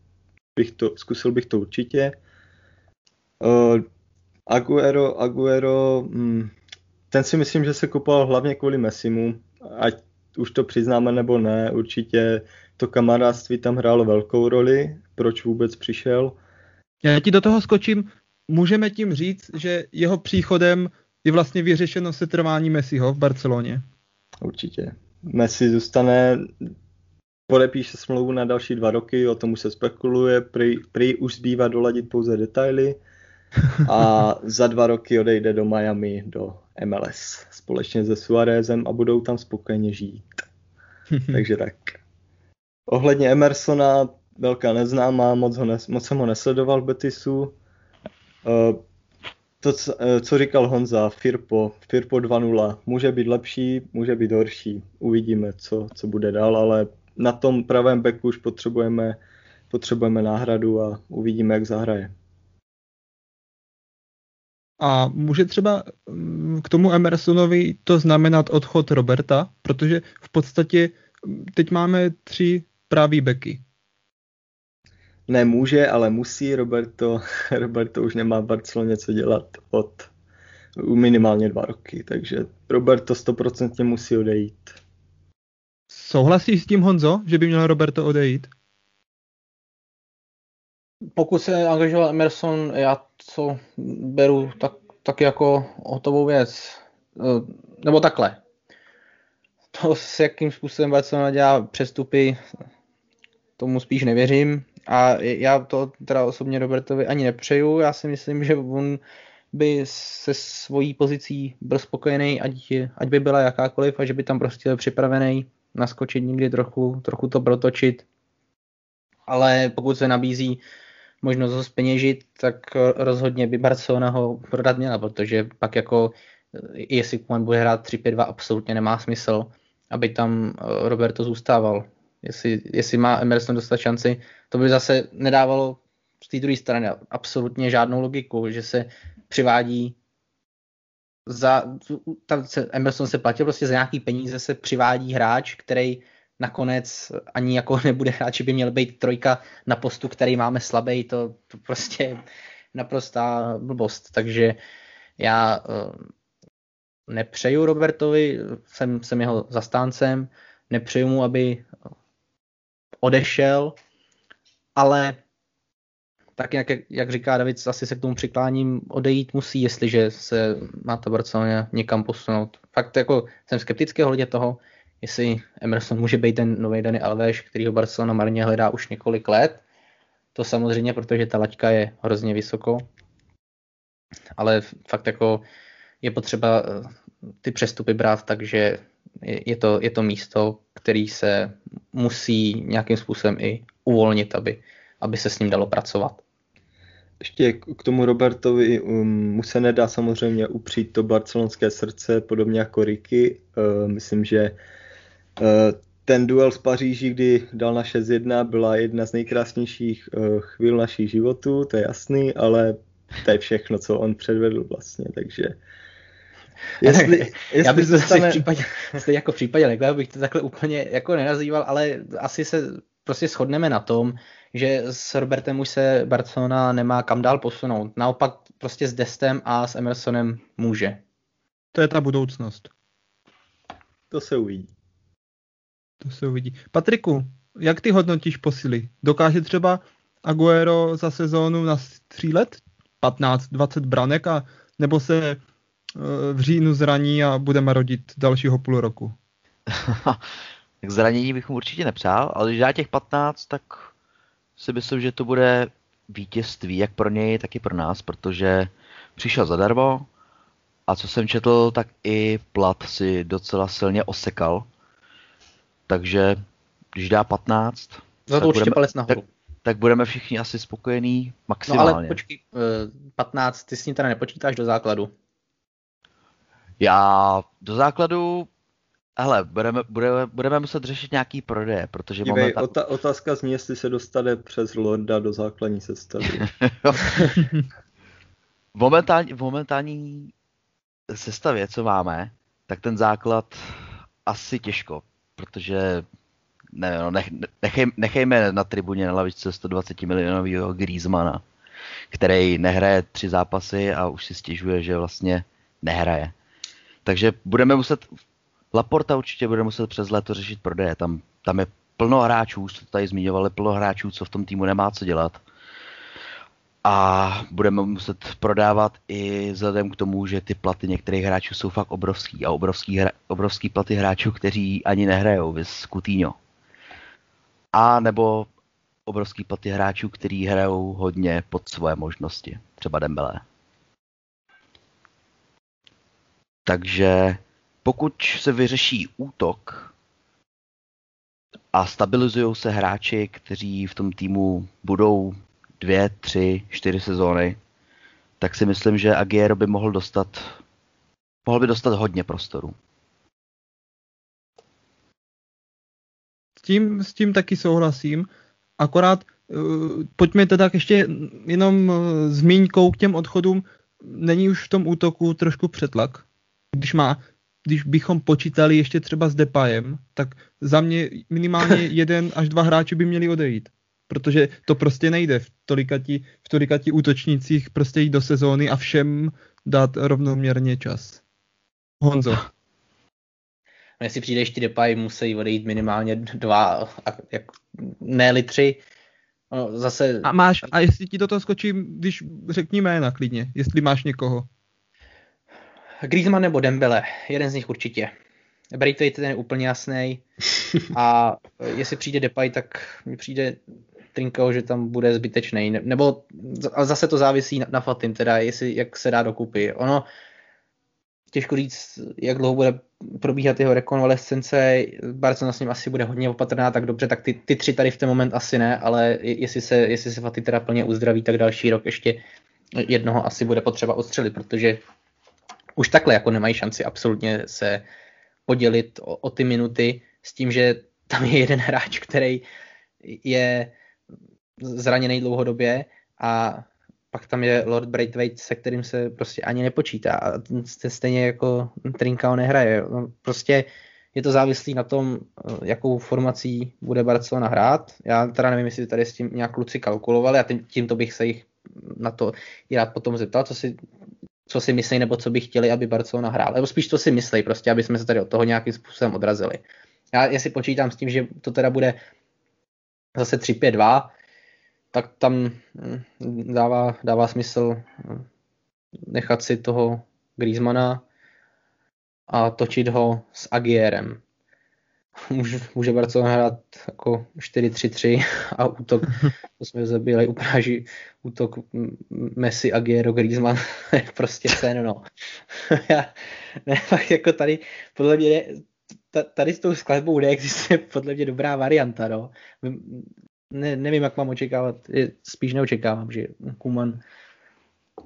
C: bych to, zkusil bych to určitě. Aguero, Aguero, hm, ten si myslím, že se kupoval hlavně kvůli Messimu, ať už to přiznáme nebo ne, určitě to kamarádství tam hrálo velkou roli, proč vůbec přišel.
A: Já ti do toho skočím, můžeme tím říct, že jeho příchodem je vlastně vyřešeno setrvání Messiho v Barceloně.
C: Určitě. Messi zůstane podepíše smlouvu na další dva roky, o tom už se spekuluje, prý, prý už zbývá doladit pouze detaily a za dva roky odejde do Miami, do MLS společně se Suarezem a budou tam spokojeně žít. Takže tak. Ohledně Emersona, velká neznámá, moc, ho nes, moc jsem ho nesledoval v Betisu. Uh, to, co, uh, co říkal Honza, Firpo, Firpo 2.0, může být lepší, může být horší, uvidíme, co, co bude dál, ale na tom pravém beku už potřebujeme, potřebujeme náhradu a uvidíme, jak zahraje.
A: A může třeba mm, k tomu Emersonovi to znamenat odchod Roberta, protože v podstatě mm, teď máme tři pravý beky.
C: Nemůže, ale musí. Roberto, Roberto už nemá v Barceloně co dělat od minimálně dva roky, takže Roberto stoprocentně musí odejít.
A: Souhlasíš s tím, Honzo, že by měl Roberto odejít?
B: Pokud se angažoval Emerson, já to beru tak, tak jako hotovou věc. Eh, nebo takhle. To, s jakým způsobem Barcelona dělá přestupy, tomu spíš nevěřím. A já to teda osobně Robertovi ani nepřeju. Já si myslím, že on by se svojí pozicí byl spokojený, ať, ať by byla jakákoliv, a že by tam prostě byl připravený naskočit někdy trochu, trochu to protočit. Ale pokud se nabízí možnost ho speněžit, tak rozhodně by Barcelona ho prodat měla, protože pak jako jestli on bude hrát 3-5-2, absolutně nemá smysl, aby tam eh, Roberto zůstával. Jestli, jestli má Emerson dostat šanci, to by zase nedávalo z té druhé strany absolutně žádnou logiku, že se přivádí za, tam se, Emerson se platil prostě za nějaký peníze, se přivádí hráč, který nakonec ani jako nebude hráč, by měl být trojka na postu, který máme slabý, to, to prostě naprostá blbost. Takže já uh, nepřeju Robertovi, jsem, jsem jeho zastáncem, nepřeju mu, aby odešel, ale tak jak, jak říká David, asi se k tomu přikláním, odejít musí, jestliže se má to Barcelona někam posunout. Fakt jako jsem skeptický ohledně toho, jestli Emerson může být ten nový Dani Alves, který ho Barcelona marně hledá už několik let. To samozřejmě, protože ta laťka je hrozně vysoko. Ale fakt jako je potřeba eh, ty přestupy brát tak, že je to, je to místo, který se musí nějakým způsobem i uvolnit, aby, aby se s ním dalo pracovat
C: ještě k tomu Robertovi um, mu se nedá samozřejmě upřít to barcelonské srdce, podobně jako Ricky. Uh, myslím, že ten duel z Paříží, kdy dal na 6-1, byla jedna z nejkrásnějších uh, chvíl našich životů, to je jasný, ale to je všechno, co on předvedl vlastně, takže
B: Jestli, jestli já bych to dostane... v případě, jako v případě Leclerc bych to takhle úplně jako nenazýval, ale asi se prostě shodneme na tom, že s Robertem už se Barcelona nemá kam dál posunout. Naopak prostě s Destem a s Emersonem může.
A: To je ta budoucnost.
C: To se uvidí.
A: To se uvidí. Patriku, jak ty hodnotíš posily? Dokáže třeba Aguero za sezónu let 15-20 branek a nebo se eh, v říjnu zraní a budeme rodit dalšího půl roku?
D: tak zranění bych mu určitě nepřál, ale když dá těch 15, tak si myslím, že to bude vítězství jak pro něj, tak i pro nás, protože přišel zadarmo a co jsem četl, tak i plat si docela silně osekal. Takže když dá 15,
B: za to určitě budeme, palec nahoru.
D: Tak, tak budeme všichni asi spokojení maximálně. No ale
B: počkej, 15, ty s ním teda nepočítáš do základu.
D: Já do základu Hele, budeme, budeme, budeme muset řešit nějaký prodeje, protože
C: Dívej, momentál... ota- otázka zní, jestli se dostane přes Lorda do základní sestavy.
D: v, momentální, v momentální sestavě, co máme, tak ten základ asi těžko, protože ne, no, nech, nechej, nechejme na tribuně na lavičce 120 milionového Griezmana, který nehraje tři zápasy a už si stěžuje, že vlastně nehraje. Takže budeme muset Laporta určitě bude muset přes léto řešit prodeje. Tam, tam je plno hráčů, už to tady zmiňovali, plno hráčů, co v tom týmu nemá co dělat. A budeme muset prodávat i vzhledem k tomu, že ty platy některých hráčů jsou fakt obrovský a obrovský, hra, obrovský platy hráčů, kteří ani nehrajou, vys Coutinho. A nebo obrovský platy hráčů, kteří hrajou hodně pod svoje možnosti, třeba Dembele. Takže pokud se vyřeší útok a stabilizují se hráči, kteří v tom týmu budou dvě, tři, čtyři sezóny, tak si myslím, že Aguero by mohl dostat mohl by dostat hodně prostoru.
A: S tím, s tím taky souhlasím, akorát uh, pojďme teda ještě jenom uh, zmínkou k těm odchodům, není už v tom útoku trošku přetlak, když má když bychom počítali ještě třeba s Depayem, tak za mě minimálně jeden až dva hráči by měli odejít. Protože to prostě nejde v tolikati, v tolikati útočnících prostě jít do sezóny a všem dát rovnoměrně čas. Honzo. No,
B: jestli přijde ještě Depay, musí odejít minimálně dva, jak, ne tři. No, zase...
A: A máš, a jestli ti do toho skočím, když řekni jména klidně, jestli máš někoho.
B: Griezmann nebo Dembele, jeden z nich určitě. Braithwaite ten je úplně jasný. A jestli přijde Depay, tak mi přijde Trinkao, že tam bude zbytečný. Nebo zase to závisí na, na Fatim, teda jestli, jak se dá dokupy. Ono, těžko říct, jak dlouho bude probíhat jeho rekonvalescence. Barcelona s ním asi bude hodně opatrná, tak dobře, tak ty, ty tři tady v ten moment asi ne, ale jestli se, jestli se Fatih teda plně uzdraví, tak další rok ještě jednoho asi bude potřeba odstřelit, protože už takhle jako nemají šanci absolutně se podělit o, o ty minuty s tím, že tam je jeden hráč, který je zraněný dlouhodobě a pak tam je Lord Braithwaite, se kterým se prostě ani nepočítá a stejně jako Trinkao nehraje. No, prostě je to závislý na tom, jakou formací bude Barcelona hrát. Já teda nevím, jestli tady s tím nějak kluci kalkulovali a tím, tímto bych se jich na to i rád potom zeptal, co si co si myslí nebo co by chtěli, aby Barcelona hrál. Nebo spíš co si myslí, prostě, aby jsme se tady od toho nějakým způsobem odrazili. Já jestli počítám s tím, že to teda bude zase 3-5-2, tak tam hm, dává, dává smysl hm, nechat si toho Griezmana a točit ho s Agierem může, může Barcelona hrát jako 4-3-3 a útok, to jsme zabili u Praži, útok Messi, Aguero, Griezmann, prostě sen, no. Já, ne, fakt jako tady, podle mě, tady s tou skladbou neexistuje podle mě dobrá varianta, no. Ne, nevím, jak mám očekávat, spíš neočekávám, že Kuman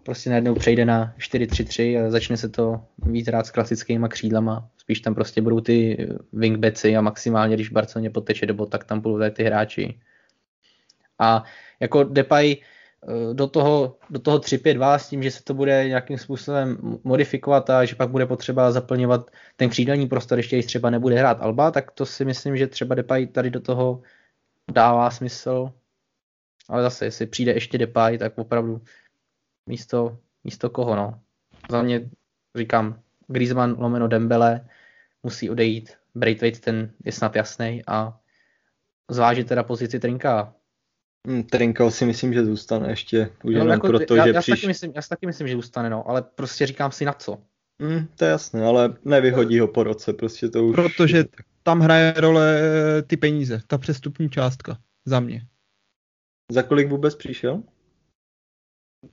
B: prostě najednou přejde na 4-3-3 a začne se to víc rád s klasickýma křídlama. Spíš tam prostě budou ty wingbacki a maximálně, když Barceloně poteče do tak tam budou tady ty hráči. A jako Depay eh, do toho, do toho 3-5-2 s tím, že se to bude nějakým způsobem modifikovat a že pak bude potřeba zaplňovat ten křídelní prostor, ještě když třeba nebude hrát Alba, tak to si myslím, že třeba Depay tady do toho dává smysl. Ale zase, jestli přijde ještě Depay, tak opravdu místo, místo koho, no. Za mě říkám, Griezmann lomeno Dembele musí odejít, Braithwaite ten je snad jasný a zvážit teda pozici Trinka.
C: Hmm, Trinka si myslím, že zůstane ještě, už no, jenom jako, proto,
B: já,
C: že
B: já,
C: příš...
B: taky myslím, já si taky myslím, že zůstane, no, ale prostě říkám si na co.
C: Hmm, to je jasné, ale nevyhodí ho po roce, prostě to už...
A: Protože tam hraje role eh, ty peníze, ta přestupní částka, za mě.
C: Za kolik vůbec přišel?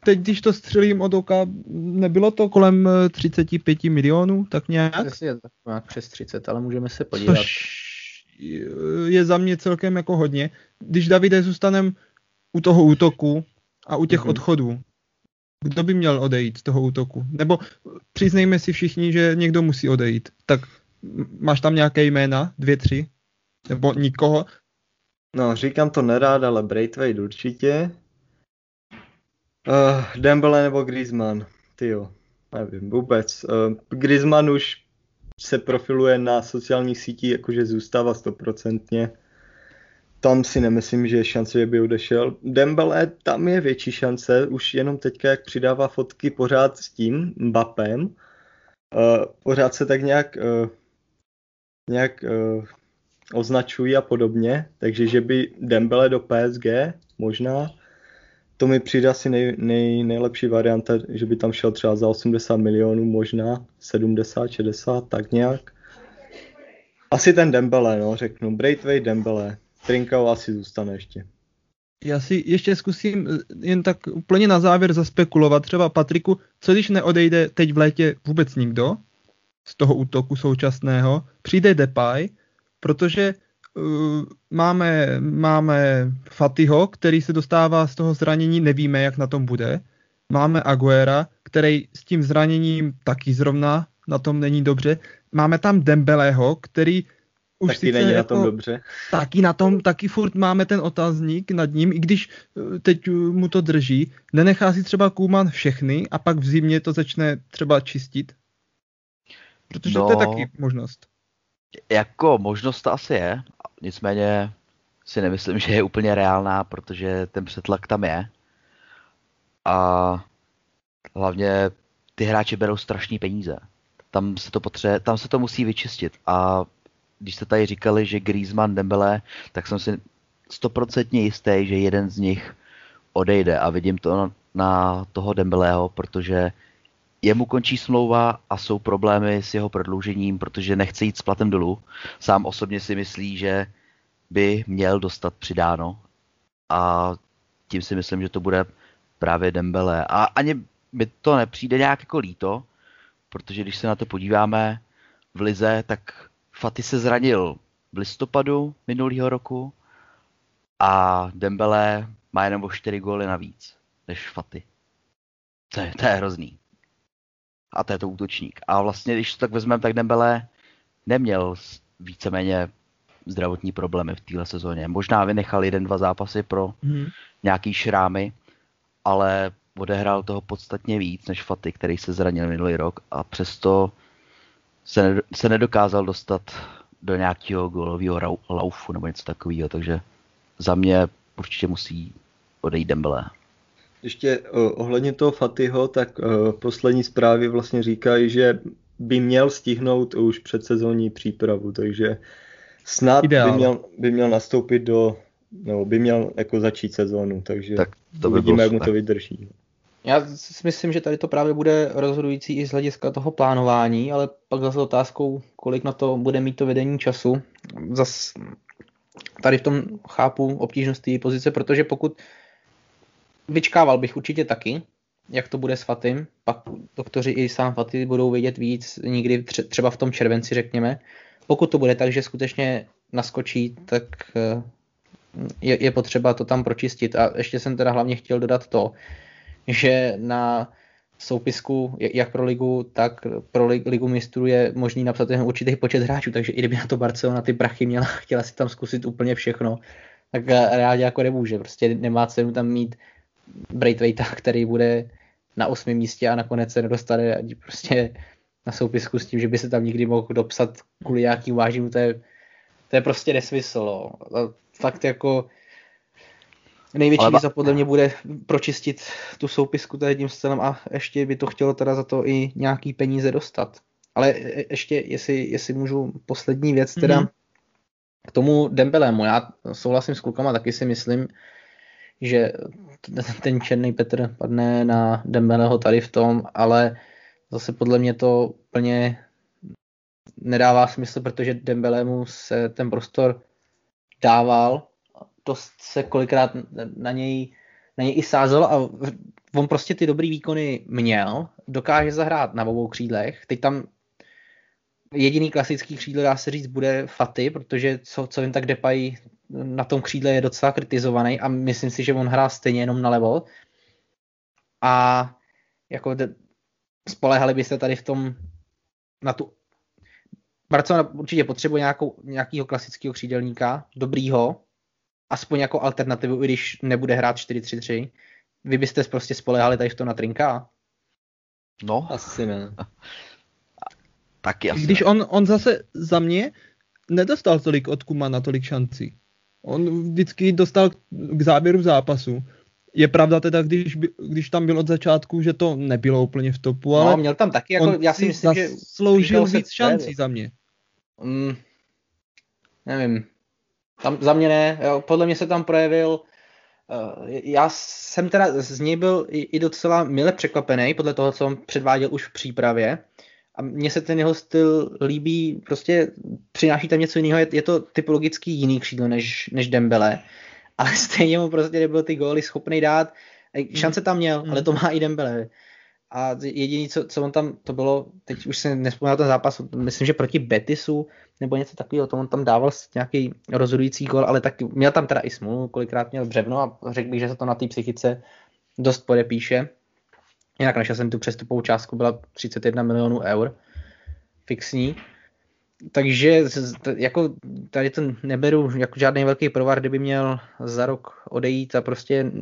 A: teď, když to střelím od oka, nebylo to kolem 35 eh, milionů, tak nějak?
B: Přesně, tak nějak přes 30, ale můžeme se podívat. Což
A: je za mě celkem jako hodně. Když Davide zůstanem u toho útoku a u těch mm-hmm. odchodů, kdo by měl odejít z toho útoku? Nebo přiznejme si všichni, že někdo musí odejít. Tak máš tam nějaké jména? Dvě, tři? Nebo nikoho?
C: No, říkám to nerád, ale Braithwaite určitě. Uh, Dembele nebo Griezmann? Ty jo, nevím, vůbec. Uh, Griezmann už se profiluje na sociálních sítích, jakože zůstává stoprocentně. Tam si nemyslím, že je šance, že by odešel. Dembele, tam je větší šance, už jenom teďka, jak přidává fotky pořád s tím Mbappem, uh, pořád se tak nějak, uh, nějak uh, označují a podobně, takže že by Dembele do PSG možná, to mi přijde asi nej, nej, nejlepší varianta, že by tam šel třeba za 80 milionů, možná 70, 60, tak nějak. Asi ten Dembele, no, řeknu. Braithwaite, Dembele. Trinkao asi zůstane ještě.
A: Já si ještě zkusím eh, jen tak úplně na závěr zaspekulovat. Třeba Patriku, co když neodejde teď v létě vůbec nikdo z toho útoku současného, přijde Depay, protože uh, máme, máme Fatiho, který se dostává z toho zranění, nevíme, jak na tom bude. Máme Aguera, který s tím zraněním taky zrovna na tom není dobře. Máme tam Dembeleho, který už
C: taky není jako, na tom jako dobře.
A: Taky na tom, taky furt máme ten otazník nad ním, i když eh, teď mu to drží. Nenechá si třeba Kuman všechny a pak v zimě to začne třeba čistit? Protože no, to je no. taky možnost.
D: Jako možnost to asi je, nicméně si nemyslím, že je úplně reálná, protože ten přetlak tam je. A hlavně ty hráči berou strašní peníze. Tam se to potře- tam se to musí vyčistit. A když jste tady říkali, že Griezmann, Dembele, tak jsem si stoprocentně jistý, že jeden z nich odejde a vidím to na toho Dembeleho, protože jemu končí smlouva a jsou problémy s jeho prodloužením, protože nechce jít s platem dolů. Sám osobně si myslí, že by měl dostat přidáno a tím si myslím, že to bude právě Dembele. A ani mi to nepřijde nějak jako líto, protože když se na to podíváme v Lize, tak Faty se zranil v listopadu minulého roku a Dembele má jenom o 4 góly navíc než Faty. To je, to je hrozný. A to je to útočník. A vlastně, když to tak vezmeme, tak Dembele neměl víceméně zdravotní problémy v téhle sezóně. Možná vynechal jeden, dva zápasy pro hmm. nějaký šrámy, ale odehrál toho podstatně víc než Faty, který se zranil minulý rok a přesto se, se nedokázal dostat do nějakého golového laufu nebo něco takového, takže za mě určitě musí odejít Dembele.
C: Ještě uh, ohledně toho Fatyho, tak uh, poslední zprávy vlastně říkají, že by měl stihnout už předsezónní přípravu, takže snad by měl, by měl nastoupit do, nebo by měl jako začít sezónu, takže tak to by uvidíme, jak mu to vydrží.
B: Já si myslím, že tady to právě bude rozhodující i z hlediska toho plánování, ale pak zase otázkou, kolik na to bude mít to vedení času. Zas tady v tom chápu obtížnost té pozice, protože pokud vyčkával bych určitě taky, jak to bude s Fatym, pak doktoři i sám Faty budou vědět víc někdy třeba v tom červenci, řekněme. Pokud to bude tak, že skutečně naskočí, tak eh, je, je potřeba to tam pročistit. A ještě jsem teda hlavně chtěl dodat to, že na soupisku jak pro ligu, tak pro ligu mistrů je možný napsat jen určitý počet hráčů, takže i kdyby na to Barcelona ty prachy měla, chtěla si tam zkusit úplně všechno, tak reálně jako nemůže. Prostě nemá cenu tam mít Braithwaita, který bude na osmém místě a nakonec se nedostane ani prostě na soupisku s tím, že by se tam nikdy mohl dopsat kvůli nějakým vážím, to je, to je prostě nesmysl. No. Fakt jako největší Ale... výzva podle mě bude pročistit tu soupisku tady tím stylem a ještě by to chtělo teda za to i nějaký peníze dostat. Ale e, ještě, jestli, jestli můžu, poslední věc teda mm-hmm. k tomu Dembelému. Já souhlasím s klukama, taky si myslím, že ten černý Petr padne na Dembeleho tady v tom, ale zase podle mě to úplně nedává smysl, protože Dembelemu se ten prostor dával, to se kolikrát na něj, na něj i sázelo a on prostě ty dobrý výkony měl, dokáže zahrát na obou křídlech, teď tam jediný klasický křídlo, dá se říct, bude Faty, protože co, co jen tak Depay na tom křídle je docela kritizovaný a myslím si, že on hrál stejně jenom na levo. A jako de, spolehali byste tady v tom na tu Barcelona určitě potřebuje nějakou, nějakýho klasického křídelníka, dobrýho, aspoň jako alternativu, i když nebude hrát 4-3-3. Vy byste prostě spolehali tady v tom na Trinka?
D: No.
C: Asi ne.
D: Taky asi
A: Když on, on zase za mě nedostal tolik od Kumana, tolik šancí. On vždycky dostal k záběru zápasu. Je pravda teda, když, když tam byl od začátku, že to nebylo úplně v topu, ale...
B: No, měl tam taky, jako, já si myslím, že...
A: Sloužil víc šancí za mě.
B: Mm, nevím. Tam za mě ne, jo, podle mě se tam projevil uh, já jsem teda z něj byl i, i docela mile překvapený podle toho, co on předváděl už v přípravě. A mně se ten jeho styl líbí, prostě přináší tam něco jiného, je, je to typologicky jiný křídlo než, než Dembele, ale stejně mu prostě nebyl ty góly schopný dát. Šance tam měl, ale to má i Dembele. A jediný, co, co on tam, to bylo, teď už se nespomínal ten zápas, myslím, že proti Betisu, nebo něco takového, to on tam dával nějaký rozhodující gol, ale tak měl tam teda i smůlu, kolikrát měl břevno a řekl bych, že se to na té psychice dost podepíše. Jinak našel jsem tu přestupovou částku, byla 31 milionů eur fixní. Takže jako tady to neberu jako žádný velký provar, kdyby měl za rok odejít a prostě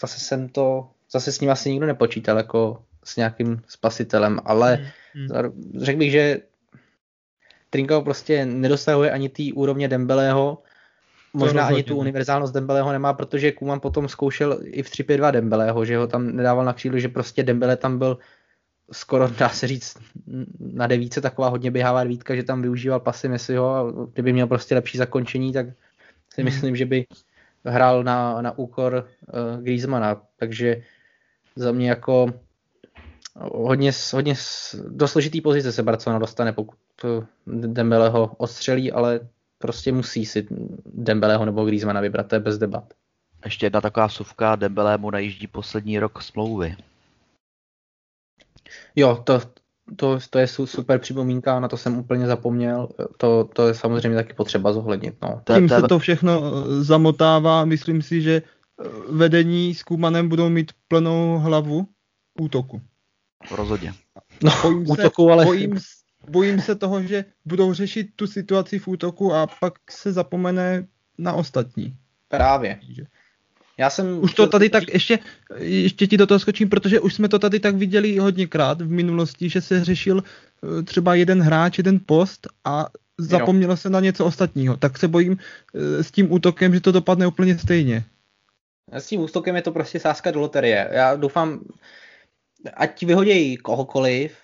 B: zase jsem to, zase s ním asi nikdo nepočítal jako s nějakým spasitelem, ale hmm, hmm. řekl bych, že Trinkao prostě nedosahuje ani té úrovně Dembeleho, možná ani tu univerzálnost Dembeleho nemá, protože Kuman potom zkoušel i v 3-5-2 Dembeleho, že ho tam nedával na křídlu, že prostě Dembele tam byl skoro, dá se říct, na devíce taková hodně běhavá dvítka, že tam využíval pasy Messiho a kdyby měl prostě lepší zakončení, tak si hmm. myslím, že by hrál na, na úkor uh, Griezmana, takže za mě jako hodně, hodně do složitý pozice se Barcelona dostane, pokud Dembele ho odstřelí, ale prostě musí si Dembeleho nebo Griezmana vybrat, to je bez debat.
D: Ještě jedna taková suvka, Dembele mu najíždí poslední rok smlouvy.
B: Jo, to, to, to je super připomínka, na to jsem úplně zapomněl. To, to je samozřejmě taky potřeba zohlednit. No.
A: Tím se to všechno eh, zamotává. Myslím si, že eh, vedení s Kumanem budou mít plnou hlavu útoku.
D: Rozhodně.
A: No, bojím útoku, se, ale... Bojím, bojím se toho, že budou řešit tu situaci v útoku a pak se zapomene na ostatní.
B: Právě. Já jsem...
A: Už to tady tak, ještě, ještě ti do toho skočím, protože už jsme to tady tak viděli hodněkrát v minulosti, že se řešil eh, třeba jeden hráč, jeden post a zapomnělo se na něco ostatního. Tak se bojím eh, s tím útokem, že to dopadne úplně stejně.
B: S tím útokem je to prostě sázka do loterie. Já doufám, ať vyhodějí kohokoliv,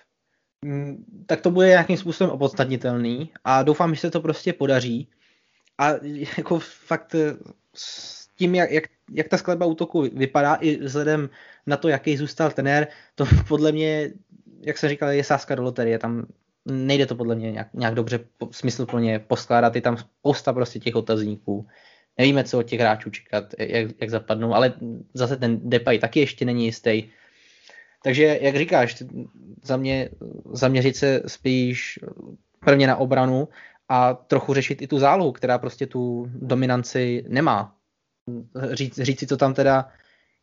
B: mm, tak to bude nějakým způsobem opodstatnitelný a doufám, že se to prostě podaří. A jako fakt eh, s tím, jak, jak, jak ta skladba útoku vypadá, i vzhledem na to, jaký zůstal tenér, to podle mě, jak jsem říkal, je sázka do loterie. Tam nejde to podle mě nějak, nějak dobře smysluplně poskládat. Je tam spousta prostě těch otazníků. Nevíme, co od těch hráčů čekat, jak, jak zapadnou, ale zase ten Depay taky ještě není jistý. Takže, jak říkáš, za mě zaměřit se spíš prvně na obranu a trochu řešit i tu zálohu, která prostě tu dominanci nemá. říct, říct si, co tam teda,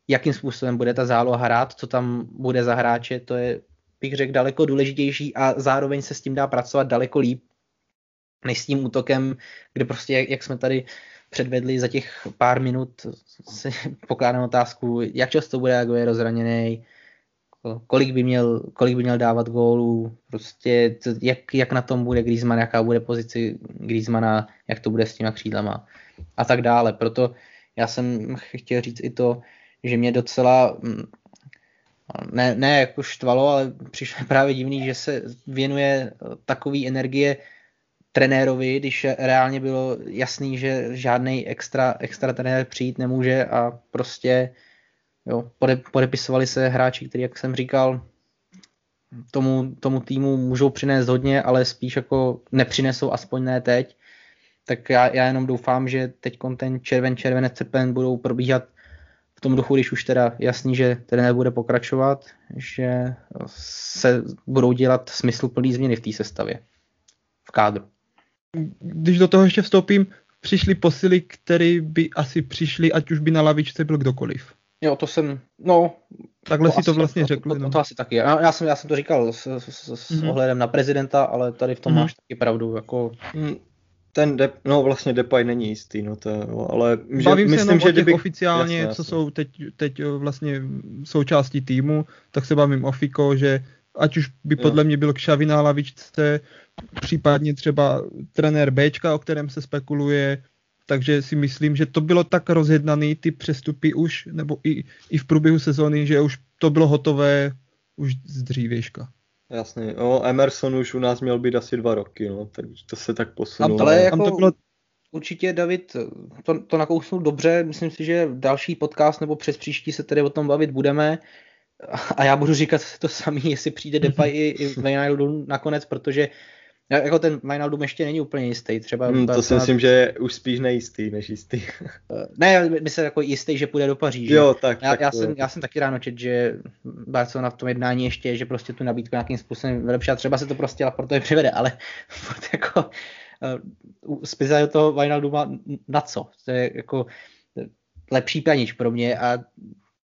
B: jakým způsobem bude ta záloha hrát, co tam bude za hráče, to je, bych řekl, daleko důležitější a zároveň se s tím dá pracovat daleko líp, než s tím útokem, kde prostě, jak, jak jsme tady předvedli za těch pár minut, si pokládám otázku, jak často bude Aguero zraněný, kolik by měl, kolik by měl dávat gólů, prostě jak, jak na tom bude Griezmann, jaká bude pozici Griezmana, jak to bude s těma křídlama a tak dále. Proto já jsem chtěl říct i to, že mě docela mm, ne, ne jako štvalo, ale přišlo právě divný, že se věnuje takový energie trenérovi, když reálně bylo jasný, že žádný extra, extra trenér přijít nemůže a prostě jo, pode, podepisovali se hráči, kteří, jak jsem říkal, tomu, tomu týmu můžou přinést hodně, ale spíš jako nepřinesou, aspoň ne teď. Tak já, já jenom doufám, že teď ten červen, červenec, srpen budou probíhat v tom duchu, když už teda jasný, že trenér bude pokračovat, že se budou dělat smysluplný změny v té sestavě, v kádru
A: když do toho ještě vstoupím, přišly posily, které by asi přišly, ať už by na lavičce byl kdokoliv.
B: Jo, to jsem, no...
A: Takhle to si to vlastně řekl.
B: To, to, no. to, asi taky. Já, já, jsem, já jsem to říkal s, s, s mm-hmm. ohledem na prezidenta, ale tady v tom mm-hmm. máš taky pravdu. Jako...
C: Mm, ten, de, no vlastně Depay není jistý, no to, ale
A: že, Bavím myslím, se že kdyby... oficiálně, jasně. co jsou teď, teď vlastně součástí týmu, tak se bavím o Fiko, že ať už by podle jo. mě byl Kšavi na lavičce, případně třeba trenér Bčka, o kterém se spekuluje, takže si myslím, že to bylo tak rozjednaný, ty přestupy už, nebo i, i v průběhu sezóny, že už to bylo hotové už z dřívějška.
C: Jasně, no, Emerson už u nás měl být asi dva roky, no, takže to se tak posunulo.
B: Ale jako to bylo... určitě David to, to nakousnul dobře, myslím si, že další podcast nebo přes příští se tedy o tom bavit budeme a já budu říkat to samý, jestli přijde Depay i, i Wijnaldum nakonec, protože jako ten Wijnaldum ještě není úplně jistý. Třeba
C: hmm, to si myslím, že je už spíš nejistý než jistý.
B: Eh, ne, myslím jako jistý, že půjde do Paříže.
C: Jo, tak,
B: já,
C: tak
B: já, jsem, já jsem taky ráno čet, že Barcelona v tom jednání ještě, že prostě tu nabídku nějakým způsobem vylepší a třeba se to prostě Laportovi přivede, ale jako uh, do toho Wijnalduma na co? To je jako lepší planič pro mě a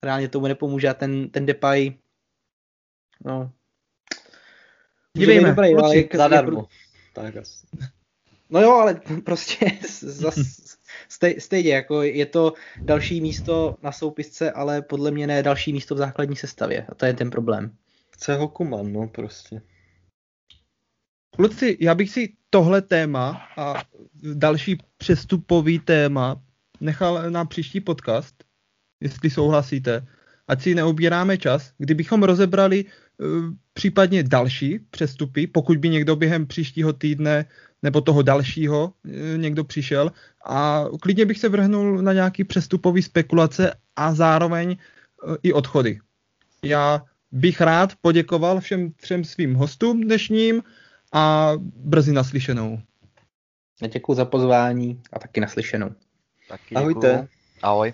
B: reálně tomu nepomůže a ten, ten Depay no,
A: Dívejme,
B: dobrý, ale jak,
C: zadarmo. Tak asi.
B: No jo, ale prostě zas, stej, stejně, jako je to další místo na soupisce, ale podle mě ne další místo v základní sestavě. A to je ten problém.
C: Chce ho Kuman, no prostě.
A: Kluci, já bych si tohle téma a další přestupový téma nechal na příští podcast, jestli souhlasíte. Ať si neobíráme čas, kdybychom rozebrali uh, případně další přestupy, pokud by někdo během příštího týdne nebo toho dalšího uh, někdo přišel a klidně bych se vrhnul na nějaký přestupový spekulace a zároveň uh, i odchody. Já bych rád poděkoval všem třem svým hostům dnešním a brzy naslyšenou.
B: Děkuji za pozvání a taky naslyšenou.
D: Taky děkuju. Ahojte. Ahoj.